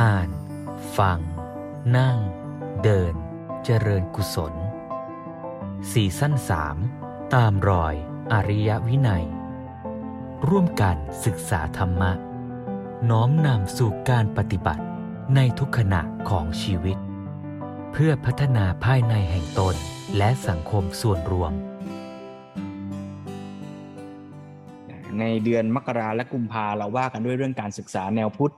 อ่าน ฟัง นั่ง เดิน เจริญกุศลสี่สั้นสามตามรอยอริยวินัย ร่วมกันศึกษาธรรมะ น้อมนำสู่การปฏิบัติในทุกขณะของชีวิต เพื่อพัฒนาภายในแห่งตนและสังคมส่วนรวม ในเดือนมกราและกุมภาเราว่ากันด้วยเรื่องการศึกษาแนวพุทธ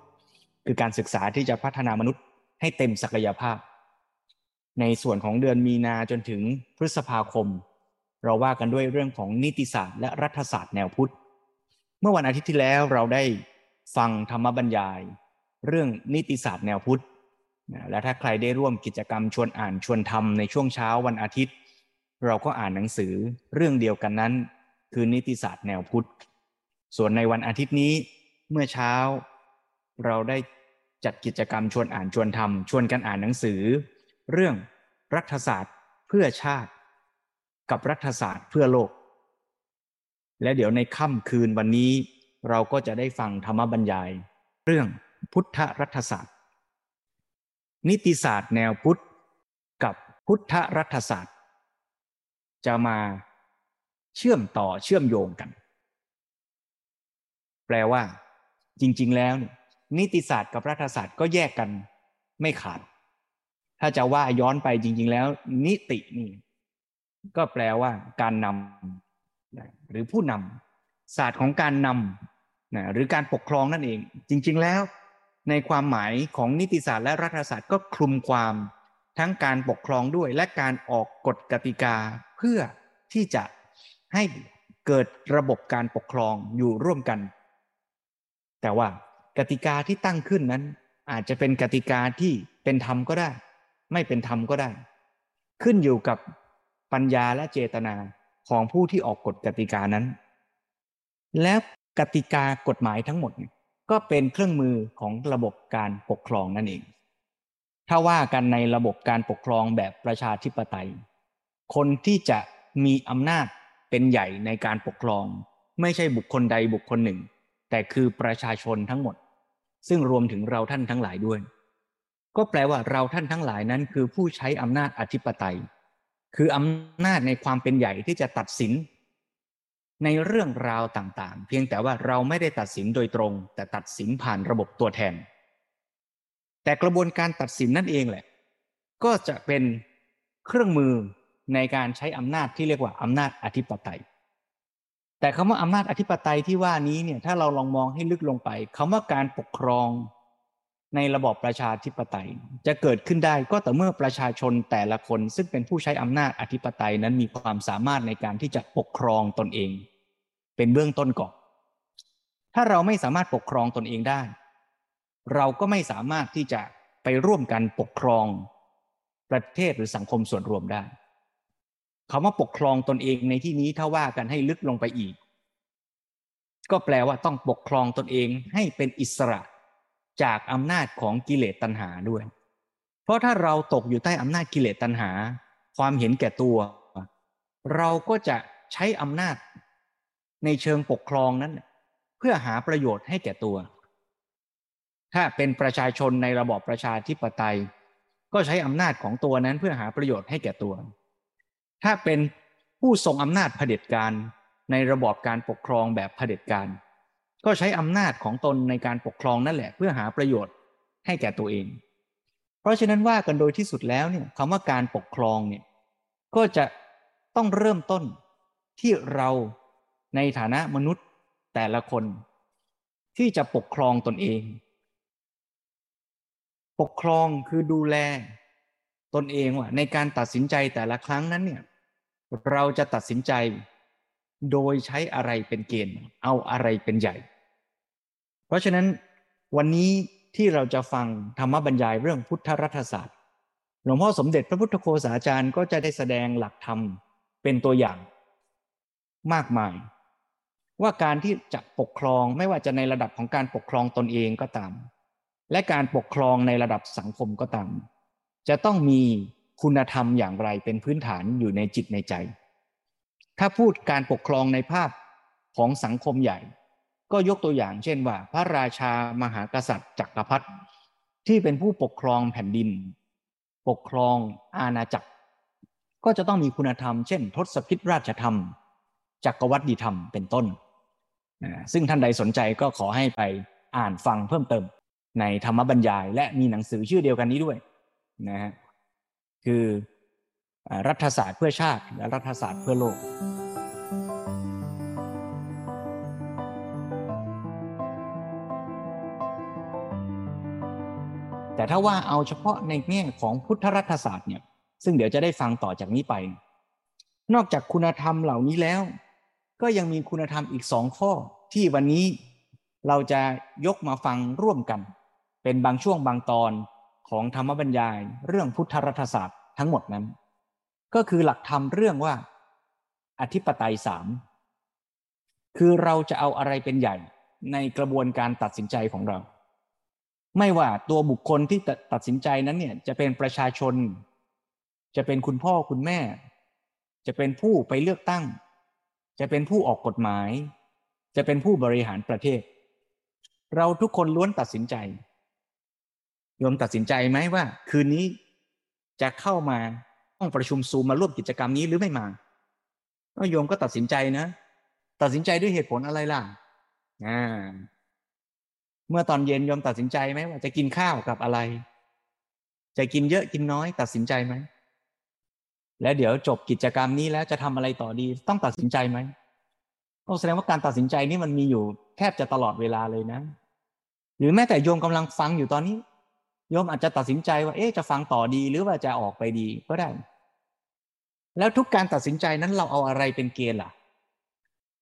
คือการศึกษาที่จะพัฒนามนุษย์ให้เต็มศักยภาพ ในส่วนของเดือนมีนาจนถึงพฤษภาคม เราว่ากันด้วยเรื่องของนิติศาสตร์และรัฐศาสตร์แนวพุทธ เมื่อวันอาทิตย์ที่แล้วเราได้ฟังธรรมบรรยาย เรื่องนิติศาสตร์แนวพุทธและถ้าใครได้ร่วมกิจกรรมชวนอ่านชวนทำในช่วงเช้าวันอาทิตย์ เราก็อ่านหนังสือเรื่องเดียวกันนั้น คือนิติศาสตร์แนวพุทธ ส่วนในวันอาทิตย์นี้เมื่อเช้า เราได้จัดกิจกรรมชวนอ่านชวนทำชวนกันอ่านหนังสือ เรื่องรัฐศาสตร์เพื่อชาติ กับรัฐศาสตร์เพื่อโลก และเดี๋ยวในค่ำคืนวันนี้เราก็จะได้ฟังธรรมบรรยาย เรื่องพุทธรัฐศาสตร์ นิติศาสตร์แนวพุทธ กับพุทธรัฐศาสตร์ จะมาเชื่อมต่อเชื่อมโยงกัน แปลว่า จริง ๆ แล้วนิ นิติศาสตร์กับรัฐศาสตร์ก็แยกกันไม่ขาด ถ้าจะว่าย้อนไปจริง ๆ แล้ว นิตินี่ ก็แปลว่า การนำหรือผู้นำศาสตร์ของการนำนะหรือการปกครองนั่นเอง จริง ๆ แล้ว ในความหมายของนิติศาสตร์และรัฐศาสตร์ก็คลุมความทั้งการปกครองด้วยและการออกกฎกติกาเพื่อที่จะให้เกิดระบบการปกครองอยู่ร่วมกัน แต่ว่า กติกาที่ตั้งขึ้นนั้น อาจจะเป็นกติกาที่เป็นธรรมก็ได้ ไม่เป็นธรรมก็ได้ ขึ้นอยู่กับปัญญาและเจตนาของผู้ที่ออกกฎกติกานั้น แล้วกติกากฎหมายทั้งหมด ก็เป็นเครื่องมือของระบบการปกครองนั่นเอง ถ้าว่ากันในระบบการปกครองแบบประชาธิปไตย คนที่จะมีอำนาจเป็นใหญ่ในการปกครอง ไม่ใช่บุคคลใดบุคคลหนึ่ง แต่คือประชาชนทั้งหมด ซึ่งรวมถึงเราท่านทั้งหลายด้วย ก็แปลว่าเราท่านทั้งหลายนั้น คือผู้ใช้อำนาจอธิปไตย คืออำนาจในความเป็นใหญ่ที่จะตัดสิน ในเรื่องราวต่างๆ เพียงแต่ว่าเราไม่ได้ตัดสินโดยตรง แต่ตัดสินผ่านระบบตัวแทน แต่กระบวนการตัดสินนั่นเองแหละ ก็จะเป็นเครื่องมือในการใช้อำนาจที่เรียกว่าอำนาจอธิปไตย แต่คำว่าอำนาจอธิปไตยที่ว่านี้เนี่ยถ้าเราลองมองให้ลึกลงไปคำว่าการปกครองในระบอบประชาธิปไตย จะเกิดขึ้นได้ก็แต่เมื่อประชาชนแต่ละคน ซึ่งเป็นผู้ใช้อำนาจอธิปไตยนั้นมีความสามารถในการที่จะปกครองตนเอง เป็นเบื้องต้นก่อนถ้าเราไม่สามารถปกครองตนเองได้ เราก็ไม่สามารถที่จะไปร่วมกันปกครองประเทศหรือสังคมส่วนรวมได้ คำว่าปกครองตนเองในที่นี้ถ้าว่ากันให้ลึกลงไปอีก ก็แปลว่าต้องปกครองตนเองให้เป็นอิสระจากอำนาจของกิเลสตัณหาด้วย เพราะถ้าเราตกอยู่ใต้อำนาจกิเลสตัณหา ความเห็นแก่ตัว เราก็จะใช้อำนาจในเชิงปกครองนั้น เพื่อหาประโยชน์ให้แก่ตัว ถ้าเป็นประชาชนในระบอบประชาธิปไตย ก็ใช้อำนาจของตัวนั้นเพื่อหาประโยชน์ให้แก่ตัว ถ้าเป็นผู้ทรงอำนาจเผด็จการในระบอบการปกครองแบบเผด็จการ ก็ใช้อำนาจของตนในการปกครองนั่นแหละ เพื่อหาประโยชน์ให้แก่ตัวเอง เพราะฉะนั้นว่ากันโดยที่สุดแล้วเนี่ยคำว่าการปกครองเนี่ยก็จะต้องเริ่มต้นที่เราในฐานะมนุษย์แต่ละคน ที่จะปกครองตนเอง ปกครองคือดูแลตนเองว่าในการตัดสินใจแต่ละครั้งนั้นเนี่ย เราจะตัดสินใจโดยใช้อะไรเป็นเกณฑ์ เอาอะไรเป็นใหญ่ เพราะฉะนั้นวันนี้ที่เราจะฟังธรรมบรรยายเรื่องพุทธรัฐศาสตร์ หลวงพ่อสมเด็จพระพุทธโฆษาจารย์ก็จะได้แสดงหลักธรรมเป็นตัวอย่างมากมาย ว่าการที่จะปกครองไม่ว่าจะในระดับของการปกครองตนเองก็ตาม และการปกครองในระดับสังคมก็ตาม จะต้องมี คุณธรรมอย่างไรเป็นพื้นฐานอยู่ในจิตในใจ ถ้าพูดการปกครองในภาพของสังคมใหญ่ ก็ยกตัวอย่างเช่นว่า พระราชามหากษัตริย์จักรพรรดิที่เป็นผู้ปกครองแผ่นดิน ปกครองอาณาจักร ก็จะต้องมีคุณธรรมเช่น ทศพิธราชธรรม จักรวรรดิธรรมเป็นต้น ซึ่งท่านใดสนใจก็ขอให้ไปอ่านฟังเพิ่มเติมในธรรมบรรยาย และมีหนังสือชื่อเดียวกันนี้ด้วยนะฮะ คือรัฐศาสตร์เพื่อชาติและรัฐศาสตร์เพื่อโลก แต่ถ้าว่าเอาเฉพาะในแง่ของพุทธรัฐศาสตร์เนี่ยซึ่งเดี๋ยวจะได้ฟังต่อจากนี้ไป นอกจากคุณธรรมเหล่านี้แล้ว ก็ยังมีคุณธรรมอีกสองข้อที่วันนี้เราจะยกมาฟังร่วมกัน เป็นบางช่วงบางตอน ของธรรมบรรยายเรื่องพุทธรัฐศาสตร์ทั้งหมดนั้น ก็คือหลักธรรมเรื่องว่า อธิปไตยสามคือเราจะเอาอะไรเป็นใหญ่ในกระบวนการตัดสินใจของเรา ไม่ว่าตัวบุคคลที่ตัดสินใจนั้นเนี่ยจะเป็นประชาชน จะเป็นคุณพ่อคุณแม่ จะเป็นผู้ไปเลือกตั้ง จะเป็นผู้ออกกฎหมาย จะเป็นผู้บริหารประเทศ เราทุกคนล้วนตัดสินใจ โยมตัดสินใจไหมว่า คืนนี้จะเข้ามาห้องประชุมซูมมาร่วมกิจกรรมนี้หรือไม่มาก็โยมก็ตัดสินใจนะ ตัดสินใจด้วยเหตุผลอะไรล่ะอ่าเมื่อตอนเย็นโยมตัดสินใจไหมว่าจะกินข้าวกับอะไร จะกินเยอะกินน้อย ตัดสินใจไหมและเดี๋ยวจบกิจกรรมนี้แล้วจะทำอะไรต่อดี ต้องตัดสินใจไหมก็แสดงว่าการตัดสินใจนี่มันมีอยู่แทบจะตลอดเวลาเลยนะ หรือแม้แต่โยมกำลังฟังอยู่ตอนนี้ โยมอาจจะตัดสินใจว่า เอ๊ะจะฟังต่อดีหรือว่าจะออกไปดีก็ได้ แล้วทุกการตัดสินใจนั้นเราเอาอะไรเป็นเกณฑ์ล่ะ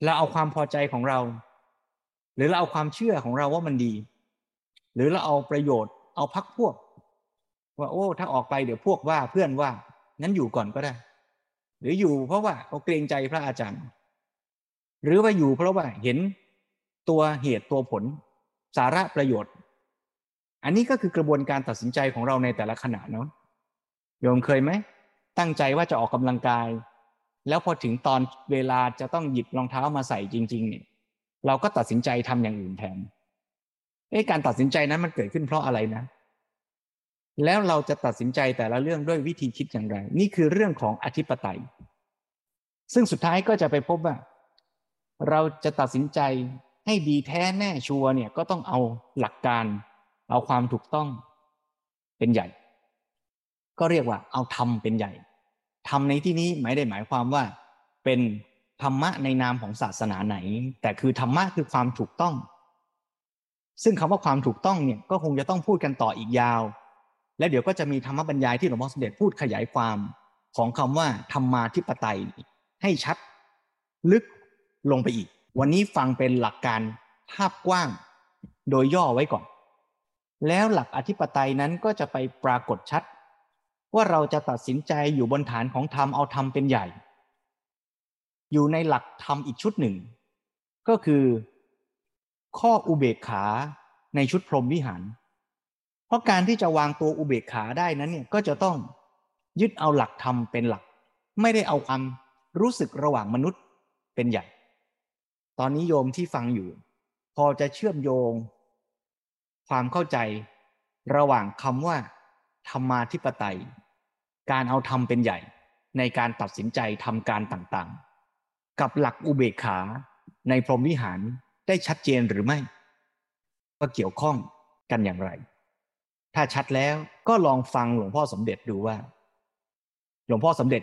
เราเอาความพอใจของเรา หรือเราเอาความเชื่อของเราว่ามันดี หรือเราเอาประโยชน์ เอาพักพวก ว่าโอ้ ถ้าออกไปเดี๋ยวพวกว่าเพื่อนว่างั้นอยู่ก่อนก็ได้ หรืออยู่เพราะว่าเขาเกรงใจพระอาจารย์ หรือว่าอยู่เพราะว่าเห็นตัวเหตุตัวผล สาระประโยชน์ อันนี้ก็คือกระบวนการตัดสินใจของเราในแต่ละขณะเนาะโยมเคยไหม ตั้งใจว่าจะออกกำลังกาย แล้วพอถึงตอนเวลาจะต้องหยิบรองเท้ามาใส่จริง ๆ เนี่ย เราก็ตัดสินใจทำอย่างอื่นแทนเอ้การตัดสินใจนั้นมันเกิดขึ้นเพราะอะไรนะ แล้วเราจะตัดสินใจแต่ละเรื่องด้วยวิธีคิดอย่างไร นี่คือเรื่องของอธิปไตย ซึ่งสุดท้ายก็จะไปพบว่า เราจะตัดสินใจให้ดีแท้แน่ชัวร์เนี่ยก็ต้องเอาหลักการ เอาความถูกต้องเป็นใหญ่ ก็เรียกว่า เอาธรรมเป็นใหญ่ธรรมในที่นี้ไม่ได้หมายความว่า เป็นธรรมะในนามของศาสนาไหน แต่คือธรรมะคือความถูกต้อง ซึ่งคำว่าความถูกต้องเนี่ยก็คงจะต้องพูดกันต่ออีกยาว และเดี๋ยวก็จะมีธรรมบรรยายที่หลวงพ่อสมเด็จพูดขยายความของคำว่าธรรมาธิปไตย ให้ชัด ลึกลงไปอีก วันนี้ฟังเป็นหลักการภาพกว้าง โดยย่อไว้ก่อน แล้วหลักอธิปไตยนั้นก็จะไปปรากฏชัด ว่าเราจะตัดสินใจอยู่บนฐานของธรรมเอาธรรมเป็นใหญ่ อยู่ในหลักธรรมอีกชุดหนึ่ง ก็คือข้ออุเบกขาในชุดพรหมวิหาร เพราะการที่จะวางตัวอุเบกขาได้นั้นเนี่ยก็จะต้องยึดเอาหลักธรรมเป็นหลัก ไม่ได้เอาความรู้สึกระหว่างมนุษย์เป็นใหญ่ ตอนนี้โยมที่ฟังอยู่ พอจะเชื่อมโยง ความเข้าใจระหว่างคำว่า ธรรมาธิปไตย การเอาธรรมเป็นใหญ่ในการตัดสินใจทำการต่างๆ กับหลักอุเบกขาในพรหมวิหารได้ชัดเจนหรือไม่ ว่าเกี่ยวข้องกันอย่างไร ถ้าชัดแล้วก็ลองฟังหลวงพ่อสมเด็จดูว่า หลวงพ่อสมเด็จ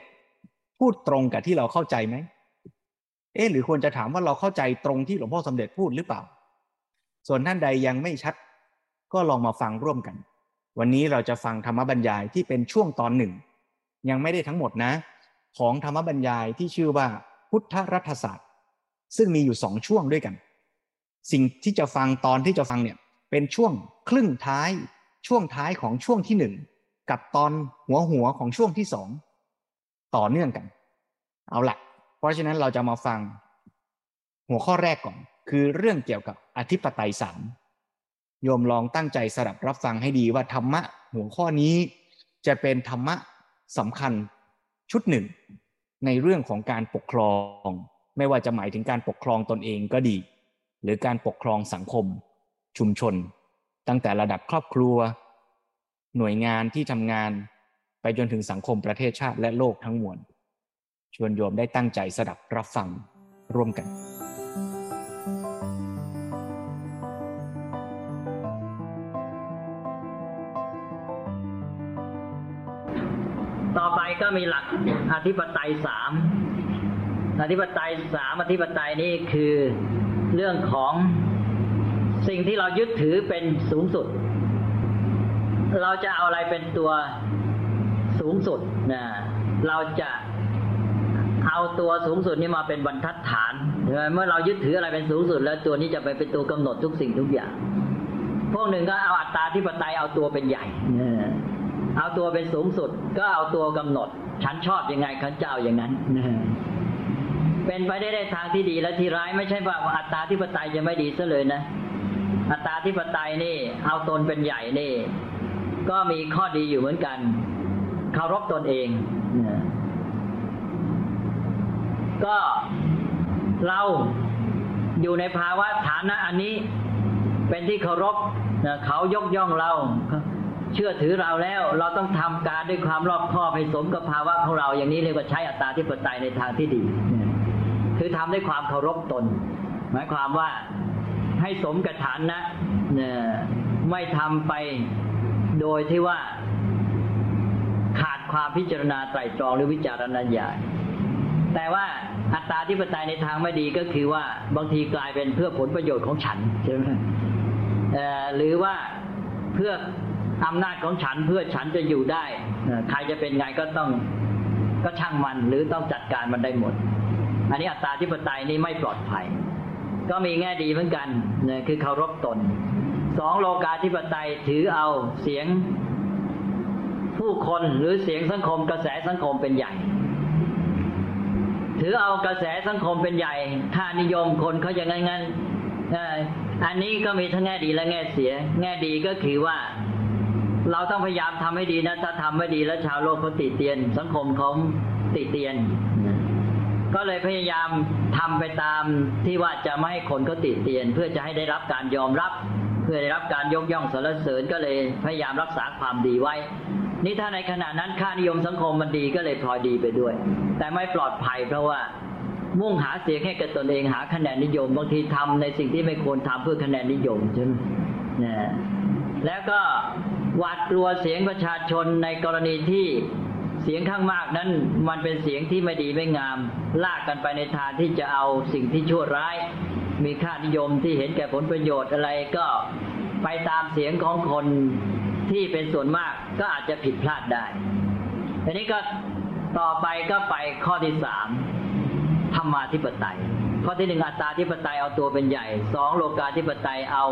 พูดตรงกับที่เราเข้าใจไหม เอ๊หรือควรจะถามว่าเราเข้าใจตรงที่หลวงพ่อสมเด็จพูดหรือเปล่า ส่วนท่านใดยังไม่ชัด ก็ลองมาฟังร่วมกัน วันนี้เราจะฟังธรรมบรรยายที่เป็นช่วงตอนหนึ่ง ยังไม่ได้ทั้งหมดนะ ของธรรมบรรยายที่ชื่อว่าพุทธรัฐศาสตร์ ซึ่งมีอยู่สองช่วงด้วยกัน สิ่งที่จะฟังตอนที่จะฟังเนี่ยเป็นช่วงครึ่งท้าย ช่วงท้ายของช่วงที่หนึ่งกับตอนหัวหัวของช่วงที่สองต่อเนื่องกัน เอาละเพราะฉะนั้นเราจะมาฟัง หัวข้อแรกก่อน คือเรื่องเกี่ยวกับอธิปไตยสาม โยมลองตั้งใจสดับรับฟังให้ดีว่าธรรมะหัวข้อนี้ จะเป็นธรรมะสำคัญชุดหนึ่ง ในเรื่องของการปกครอง ไม่ว่าจะหมายถึงการปกครองตนเองก็ดี หรือการปกครองสังคม ชุมชน ตั้งแต่ระดับครอบครัว หน่วยงานที่ทำงาน ไปจนถึงสังคมประเทศชาติและโลกทั้งมวลชวนโยมได้ตั้งใจสดับรับฟังร่วมกัน ก็มีหลักอธิปไตยสามอธิปไตยสามอธิปไตยนี่คือเรื่องของสิ่งที่เรายึดถือเป็นสูงสุด เราจะเอาอะไรเป็นตัวสูงสุดนะเราจะเอาตัวสูงสุดนี้มาเป็นบรรทัดฐาน เมื่อเรายึดถืออะไรเป็นสูงสุด แล้วตัวนี้จะไปเป็นตัวกำหนดทุกสิ่งทุกอย่าง พวกหนึ่งก็เอาอัตตาธิปไตยเอาตัวเป็นใหญ่ เอาตัวเป็นสูงสุด ก็เอาตัวกำหนด ฉันชอบยังไงขาจะเอาอย่างนั้นเป็นไปได้ในทางที่ดีและที่ร้ายไม่ใช่ว่าอัตตาธิปไตยจะไม่ดีซะเลยนะอัตตาธิปไตยนี่ เอาตนเป็นใหญ่นี่ ก็มีข้อดีอยู่เหมือนกันเคารพตนเองก็เราอยู่ในภาวะฐานะอันนี้ เป็นที่เคารพเขายกย่องเรา เชื่อถือเราแล้ว เราต้องทำการด้วยความรอบคอบให้สมกับภาวะของเราอย่างนี้เรียกว่าใช้อัตตาธิปไตยในทางที่ดี คือทำด้วยความเคารพตน หมายความว่าให้สมกับฐานนะไม่ทำไปโดยที่ว่าขาดความพิจารณาไตรตรองหรือวิจารณญาณแต่ว่าอัตตาธิปไตยในทางไม่ดีก็คือว่าบางทีกลายเป็นเพื่อผลประโยชน์ของฉันใช่ไหมหรือว่าเพื่อ อำนาจของฉันเพื่อฉันจะอยู่ได้ ใครจะเป็นไงก็ต้องก็ช่างมันหรือต้องจัดการมันได้หมด อันนี้อัตตาธิปไตยนี่ไม่ปลอดภัย ก็มีแง่ดีเหมือนกันนะคือเคารพตนสองโลกาธิปไตยถือเอาเสียงผู้คนหรือเสียงสังคมกระแสสังคมเป็นใหญ่ ถือเอากระแสสังคมเป็นใหญ่ค่านิยมคนเขาอย่างงั้นอันนี้ก็มีทั้งแง่ดีและแง่เสีย แง่ดีก็คือว่า เราต้องพยายามทำให้ดีนะ ถ้าทำไม่ดีแล้วชาวโลกเขาติเตียน สังคมเขาติเตียน ก็เลยพยายามทำไปตามที่ว่าจะไม่ให้คนเขาติเตียน เพื่อจะให้ได้รับการยอมรับ เพื่อได้รับการยกย่องสรรเสริญก็เลยพยายามรักษาความดีไว้ นี่ถ้าในขณะนั้นค่านิยมสังคมมันดีก็เลยพลอยดีไปด้วย แต่ไม่ปลอดภัยเพราะว่ามุ่งหาเสียงให้กับตนเองหาคะแนนนิยม บางทีทำในสิ่งที่ไม่ควรทำเพื่อคะแนนนิยมใช่ไหมนะแล้วก็ หวาดกลัวเสียงประชาชนในกรณีที่เสียงข้างมากนั้นมันเป็นเสียงที่ไม่ดีไม่งาม ลากกันไปในทางที่จะเอาสิ่งที่ชั่วร้าย มีค่านิยมที่เห็นแก่ผลประโยชน์อะไรก็ไปตามเสียงของคนที่เป็นส่วนมากก็อาจจะผิดพลาดได้ทีนี้ก็ต่อไปก็ไปข้อที่สามธรรมาธิปไตย ข้อที่หนึ่งอัตตาธิปไตยเอาตัวเป็นใหญ่สองโลกาธิปไตยเอา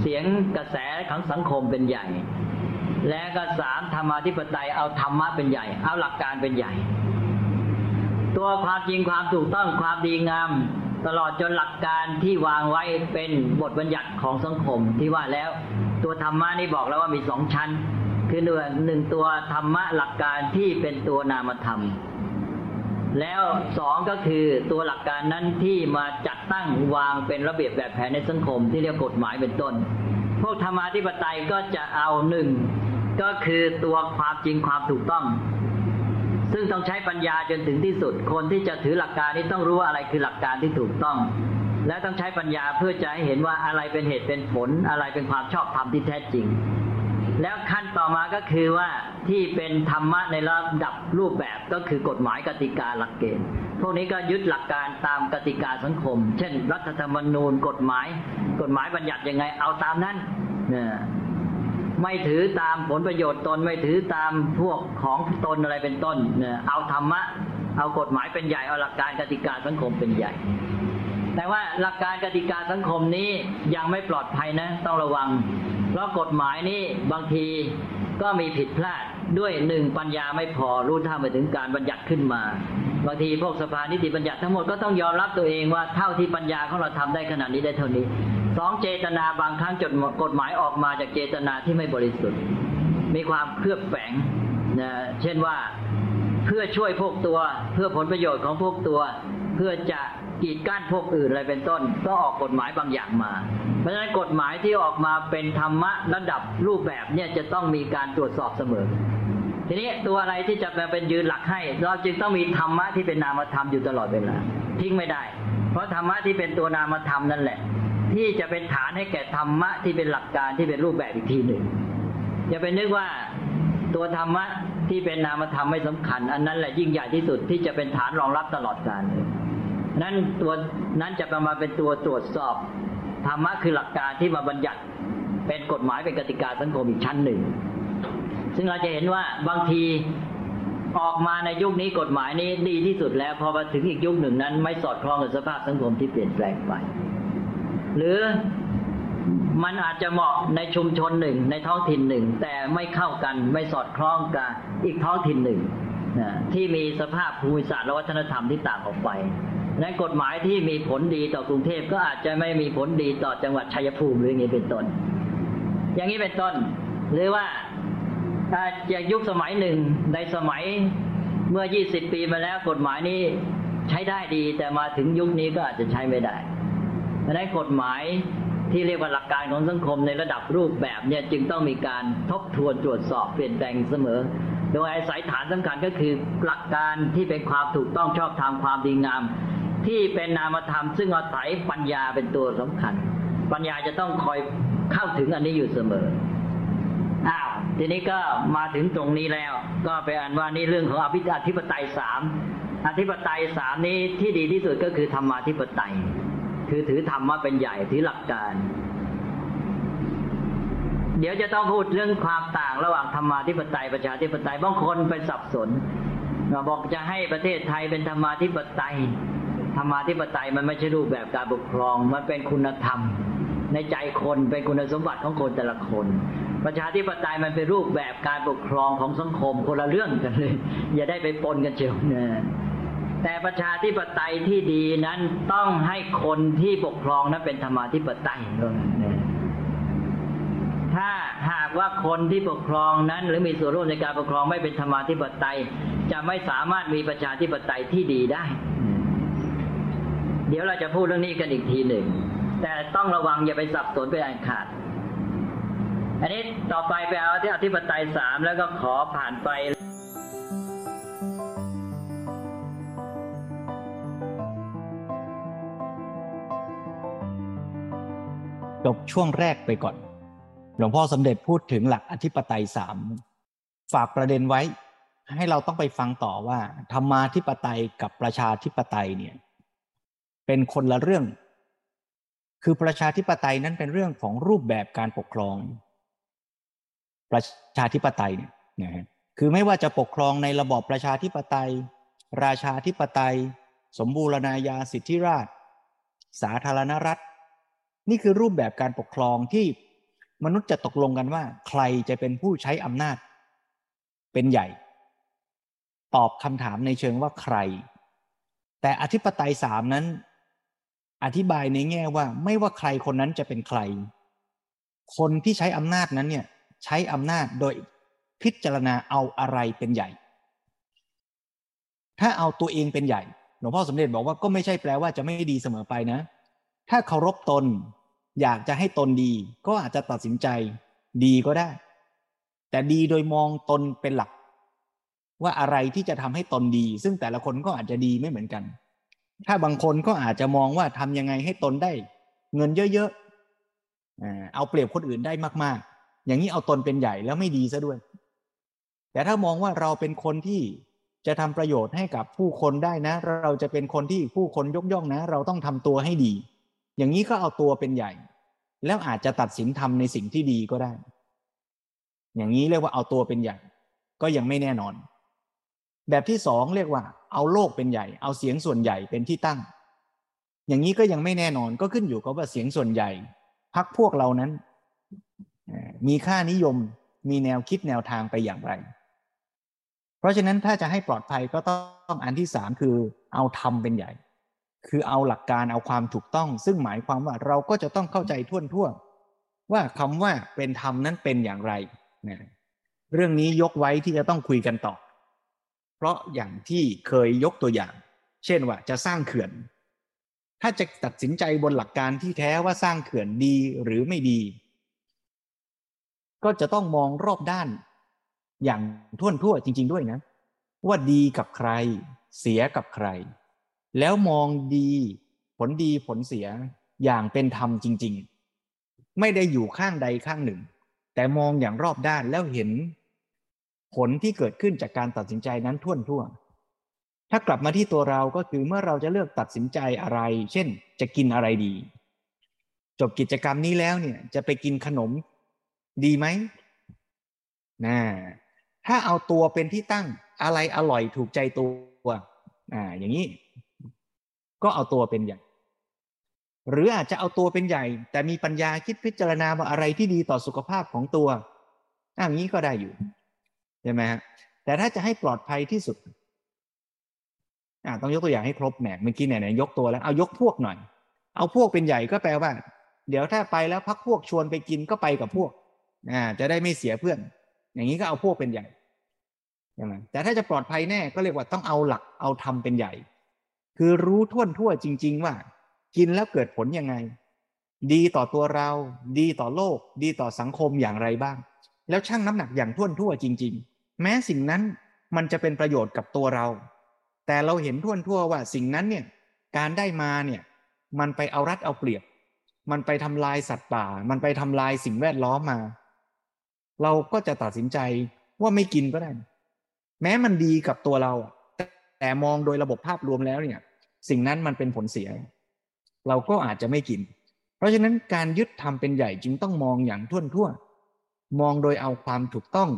เสียงกระแสของสังคมเป็นใหญ่ และก็สามธรรมาธิปไตยเอาธรรมะเป็นใหญ่ เอาหลักการเป็นใหญ่ ตัวความจริงความถูกต้องความดีงาม ตลอดจนหลักการที่วางไว้เป็นบทบัญญัติของสังคมที่ว่าแล้ว ตัวธรรมะนี่บอกแล้วว่ามีสองชั้น คือหนึ่งหนึ่งตัวธรรมะหลักการที่เป็นตัวนามธรรม แล้วสองก็คือตัวหลักการนั้นที่มาจัดตั้งวางเป็นระเบียบแบบแผนในสังคม ที่เรียกกฎหมายเป็นต้น พวกธรรมาธิปไตยก็จะเอาหนึ่ง ก็คือตัวความจริงความถูกต้อง ซึ่งต้องใช้ปัญญาจนถึงที่สุด คนที่จะถือหลักการนี้ต้องรู้ว่าอะไรคือหลักการที่ถูกต้อง และต้องใช้ปัญญาเพื่อจะให้เห็นว่าอะไรเป็นเหตุเป็นผล อะไรเป็นความชอบธรรมที่แท้จริง แล้วขั้นต่อมาก็คือว่าที่เป็นธรรมะในระดับรูปแบบก็คือกฎหมายกติกาหลักเกณฑ์พวกนี้ก็ยึดหลักการตามกติกาสังคม เช่น รัฐธรรมนูญกฎหมาย กฎหมายบัญญัติยังไงเอาตามนั้นเนี่ย ไม่ถือตามผลประโยชน์ตนไม่ถือตามพวกของตนอะไรเป็นต้นเนี่ยเอาธรรมะ เอากฎหมายเป็นใหญ่เอาหลักการกติกาสังคมเป็นใหญ่ แต่ว่าหลักการกติกาสังคมนี้ยังไม่ปลอดภัยนะ ต้องระวัง เพราะกฎหมายนี้บางทีก็มีผิดพลาดด้วยหนึ่งปัญญาไม่พอรู้เท่าไปถึงการบัญญัติขึ้นมาบางทีพวกสภานิติบัญญัติทั้งหมดก็ต้องยอมรับตัวเองว่าเท่าที่ปัญญาของเราทำได้ขนาดนี้ได้เท่านี้สองเจตนาบางครั้งจดกฎหมายออกมาจากเจตนาที่ไม่บริสุทธิ์ มีความเคลือบแฝงนะเช่นว่าเพื่อช่วยพวกตัว เพื่อผลประโยชน์ของพวกตัว เพื่อจะ กีดกั้นพวกอื่นอะไรเป็นต้น ก็ออกกฎหมายบางอย่างมา เพราะฉะนั้นกฎหมายที่ออกมาเป็นธรรมะระดับรูปแบบเนี่ยจะต้องมีการตรวจสอบเสมอ ทีนี้ตัวอะไรที่จะมาเป็นยืนหลักให้ เราจึงต้องมีธรรมะที่เป็นนามธรรมอยู่ตลอดเวลาทิ้งไม่ได้ เพราะธรรมะที่เป็นตัวนามธรรมนั่นแหละ ที่จะเป็นฐานให้แก่ธรรมะที่เป็นหลักการที่เป็นรูปแบบอีกทีหนึ่งอย่าไปนึกว่าตัวธรรมะที่เป็นนามธรรมไม่สำคัญ อันนั้นแหละยิ่งใหญ่ที่สุดที่จะเป็นฐานรองรับตลอดกาล นั้นตัวนั้นจะประมาเป็นตัวตรวจสอบธรรมะคือหลักการที่มาบัญญัติเป็นกฎหมายเป็นกติกาสังคมอีกชั้นหนึ่ง ซึ่งเราจะเห็นว่าบางทีออกมาในยุคนี้กฎหมายนี้ดีที่สุดแล้วพอมาถึงอีกยุคหนึ่งนั้น ไม่สอดคล้องกับสภาพสังคมที่เปลี่ยนแปลงไป หรือมันอาจจะเหมาะในชุมชนหนึ่งในท้องถิ่นหนึ่ง แต่ไม่เข้ากันไม่สอดคล้องกับอีกท้องถิ่นหนึ่งนะที่มีสภาพภูมิศาสตร์และวัฒนธรรมที่ต่างออกไป ในกฎหมายที่มีผลดีต่อกรุงเทพก็อาจจะไม่มีผลดีต่อจังหวัดชัยภูมิหรืออย่างนี้เป็นต้น อย่างนี้เป็นต้น หรือว่าจากยุคสมัยหนึ่งในสมัยเมื่อ 20 ปีมาแล้วกฎหมายนี้ใช้ได้ดี แต่มาถึงยุคนี้ก็อาจจะใช้ไม่ได้ดังนั้นกฎหมายที่เรียกว่าหลักการของสังคมในระดับรูปแบบเนี่ยจึงต้องมีการทบทวนตรวจสอบเปลี่ยนแปลงเสมอ โดยอาศัยฐานสำคัญก็คือหลักการที่เป็นความถูกต้องชอบธรรมความดีงาม ที่เป็นนามธรรม ซึ่งอาศัยปัญญาเป็นตัวสำคัญ ปัญญาจะต้องคอยเข้าถึงอันนี้อยู่เสมออ้าวทีนี้ก็มาถึงตรงนี้แล้ว ก็ไปอ่านว่านี่เรื่องของอภิอธิปไตยสามอธิปไตยสามนี้ที่ดีที่สุดก็คือธรรมาธิปไตย คือถือธรรมะเป็นใหญ่ถือหลักการ เดี๋ยวจะต้องพูดเรื่องความต่างระหว่างธรรมาธิปไตยประชาธิปไตยบางคนไปสับสนบอกจะให้ประเทศไทยเป็นธรรมาธิปไตย ธรรมาธิปไตยมันไม่ใช่รูปแบบการปกครอง มันเป็นคุณธรรม ในใจคนเป็นคุณสมบัติของคนแต่ละคน ประชาธิปไตยมันเป็นรูปแบบการปกครองของสังคมคนละเรื่องกันเลย อย่าได้ไปปนกันเชียวนะแต่ประชาธิปไตยที่ดีนั้นต้องให้คนที่ปกครองนั้นเป็นธรรมาธิปไตย ถ้าหากว่าคนที่ปกครองนั้น หรือมีส่วนร่วมในการปกครองไม่เป็นธรรมาธิปไตย จะไม่สามารถมีประชาธิปไตยที่ดีได้ เดี๋ยวเราจะพูดเรื่องนี้กันอีกทีหนึ่ง แต่ต้องระวังอย่าไปสับสนไปอ่านขาด อันนี้ต่อไปไปเอาที่อธิปไตยสามแล้วก็ขอผ่านไปจบช่วงแรกไปก่อน หลวงพ่อสมเด็จพูดถึงหลักอธิปไตยสามฝากประเด็นไว้ ให้เราต้องไปฟังต่อว่าธรรมาธิปไตยกับประชาธิปไตยเนี่ย เป็นคนละเรื่อง คือประชาธิปไตยนั้นเป็นเรื่องของรูปแบบการปกครอง ประชาธิปไตยเนี่ยนะฮะคือไม่ว่าจะปกครองในระบอบประชาธิปไตย ราชาธิปไตย สมบูรณาญาสิทธิราช สาธารณรัฐ นี่คือรูปแบบการปกครองที่ มนุษย์จะตกลงกันว่า ใครจะเป็นผู้ใช้อำนาจ เป็นใหญ่ ตอบคำถามในเชิงว่าใคร แต่อธิปไตยสามนั้น อธิบายในแง่ว่าไม่ว่าใครคนนั้นจะเป็นใคร คนที่ใช้อำนาจนั้นเนี่ยใช้อำนาจโดยพิจารณาเอาอะไรเป็นใหญ่ ถ้าเอาตัวเองเป็นใหญ่หลวงพ่อสมเด็จบอกว่าก็ไม่ใช่แปลว่าจะไม่ดีเสมอไปนะ ถ้าเคารพตน อยากจะให้ตนดี ก็อาจจะตัดสินใจดีก็ได้ แต่ดีโดยมองตนเป็นหลัก ว่าอะไรที่จะทำให้ตนดี ซึ่งแต่ละคนก็อาจจะดีไม่เหมือนกัน ถ้าบางคนก็อาจจะมองว่าทำยังไงให้ตนได้ เงินเยอะๆเอาเปรียบคนอื่นได้มากๆ อย่างนี้เอาตนเป็นใหญ่แล้วไม่ดีซะด้วย แต่ถ้ามองว่าเราเป็นคนที่จะทำประโยชน์ให้กับผู้คนได้นะ เราจะเป็นคนที่ผู้คนยกย่องนะ เราต้องทำตัวให้ดี อย่างนี้ก็เอาตัวเป็นใหญ่ แล้วอาจจะตัดสินทำในสิ่งที่ดีก็ได้ อย่างนี้เรียกว่าเอาตัวเป็นใหญ่ ก็ยังไม่แน่นอน แบบที่สองเรียกว่า เอาโลกเป็นใหญ่ เอาเสียงส่วนใหญ่เป็นที่ตั้ง อย่างนี้ก็ยังไม่แน่นอนก็ขึ้นอยู่กับว่าเสียงส่วนใหญ่พักพวกเรานั้น มีค่านิยมมีแนวคิดแนวทางไปอย่างไร เพราะฉะนั้นถ้าจะให้ปลอดภัยก็ต้องอันที่สามคือ เอาธรรมเป็นใหญ่ คือเอาหลักการเอาความถูกต้อง ซึ่งหมายความว่าเราก็จะต้องเข้าใจท่วนทั่วว่าคำว่าเป็นธรรมนั้นเป็นอย่างไรนะเรื่องนี้ยกไว้ที่จะต้องคุยกันต่อ เพราะอย่างที่เคยยกตัวอย่าง เช่นว่าจะสร้างเขื่อน ถ้าจะตัดสินใจบนหลักการที่แท้ว่าสร้างเขื่อนดีหรือไม่ดี ก็จะต้องมองรอบด้าน อย่างท่วนทั่วจริง ๆ ด้วยนะ ว่าดีกับใคร เสียกับใคร แล้วมองดีผลดีผลเสียอย่างเป็นธรรมจริง ๆ ไม่ได้อยู่ข้างใดข้างหนึ่ง แต่มองอย่างรอบด้านแล้วเห็น ผลที่เกิดขึ้นจากการตัดสินใจนั้นท่วนทั่วถ้ากลับมาที่ตัวเราก็คือเมื่อเราจะเลือกตัดสินใจอะไร เช่น จะกินอะไรดี จบกิจกรรมนี้แล้วเนี่ย จะไปกินขนม ดีไหมนะถ้าเอาตัวเป็นที่ตั้งอะไรอร่อยถูกใจตัวอ่าอย่างนี้ ก็เอาตัวเป็นใหญ่ หรืออาจจะเอาตัวเป็นใหญ่ แต่มีปัญญาคิดพิจารณาว่าอะไรที่ดีต่อสุขภาพของตัวอย่างนี้ก็ได้อยู่ใช่ไหมฮะแต่ถ้าจะให้ปลอดภัยที่สุดอ่าต้องยกตัวอย่างให้ครบแหมเมื่อกี้เนี่ยยกตัวแล้วเอายกพวกหน่อย เอาพวกเป็นใหญ่ก็แปลว่า เดี๋ยวถ้าไปแล้วพักพวกชวนไปกินก็ไปกับพวกอ่าจะได้ไม่เสียเพื่อน อย่างนี้ก็เอาพวกเป็นใหญ่ใช่ไหมแต่ถ้าจะปลอดภัยแน่ก็เรียกว่าต้องเอาหลักเอาทำเป็นใหญ่ คือรู้ท่วนทั่วจริง ๆ ว่า กินแล้วเกิดผลยังไง ดีต่อตัวเรา ดีต่อโลก ดีต่อสังคมอย่างไรบ้าง แล้วชั่งน้ำหนักอย่างท่วนทั่วจริง ๆ แม้สิ่งนั้นมันจะเป็นประโยชน์กับตัวเรา แต่เราเห็นท่วนทั่วว่าสิ่งนั้นเนี่ยการได้มาเนี่ยมันไปเอารัดเอาเปรียบ มันไปทำลายสัตว์ป่า มันไปทำลายสิ่งแวดล้อมมา เราก็จะตัดสินใจว่าไม่กินก็ได้ แม้มันดีกับตัวเรา แต่มองโดยระบบภาพรวมแล้วเนี่ย สิ่งนั้นมันเป็นผลเสีย เราก็อาจจะไม่กิน เพราะฉะนั้นการยึดทำเป็นใหญ่จึงต้องมองอย่างท่วนทั่ว มองโดยเอาความถูกต้อง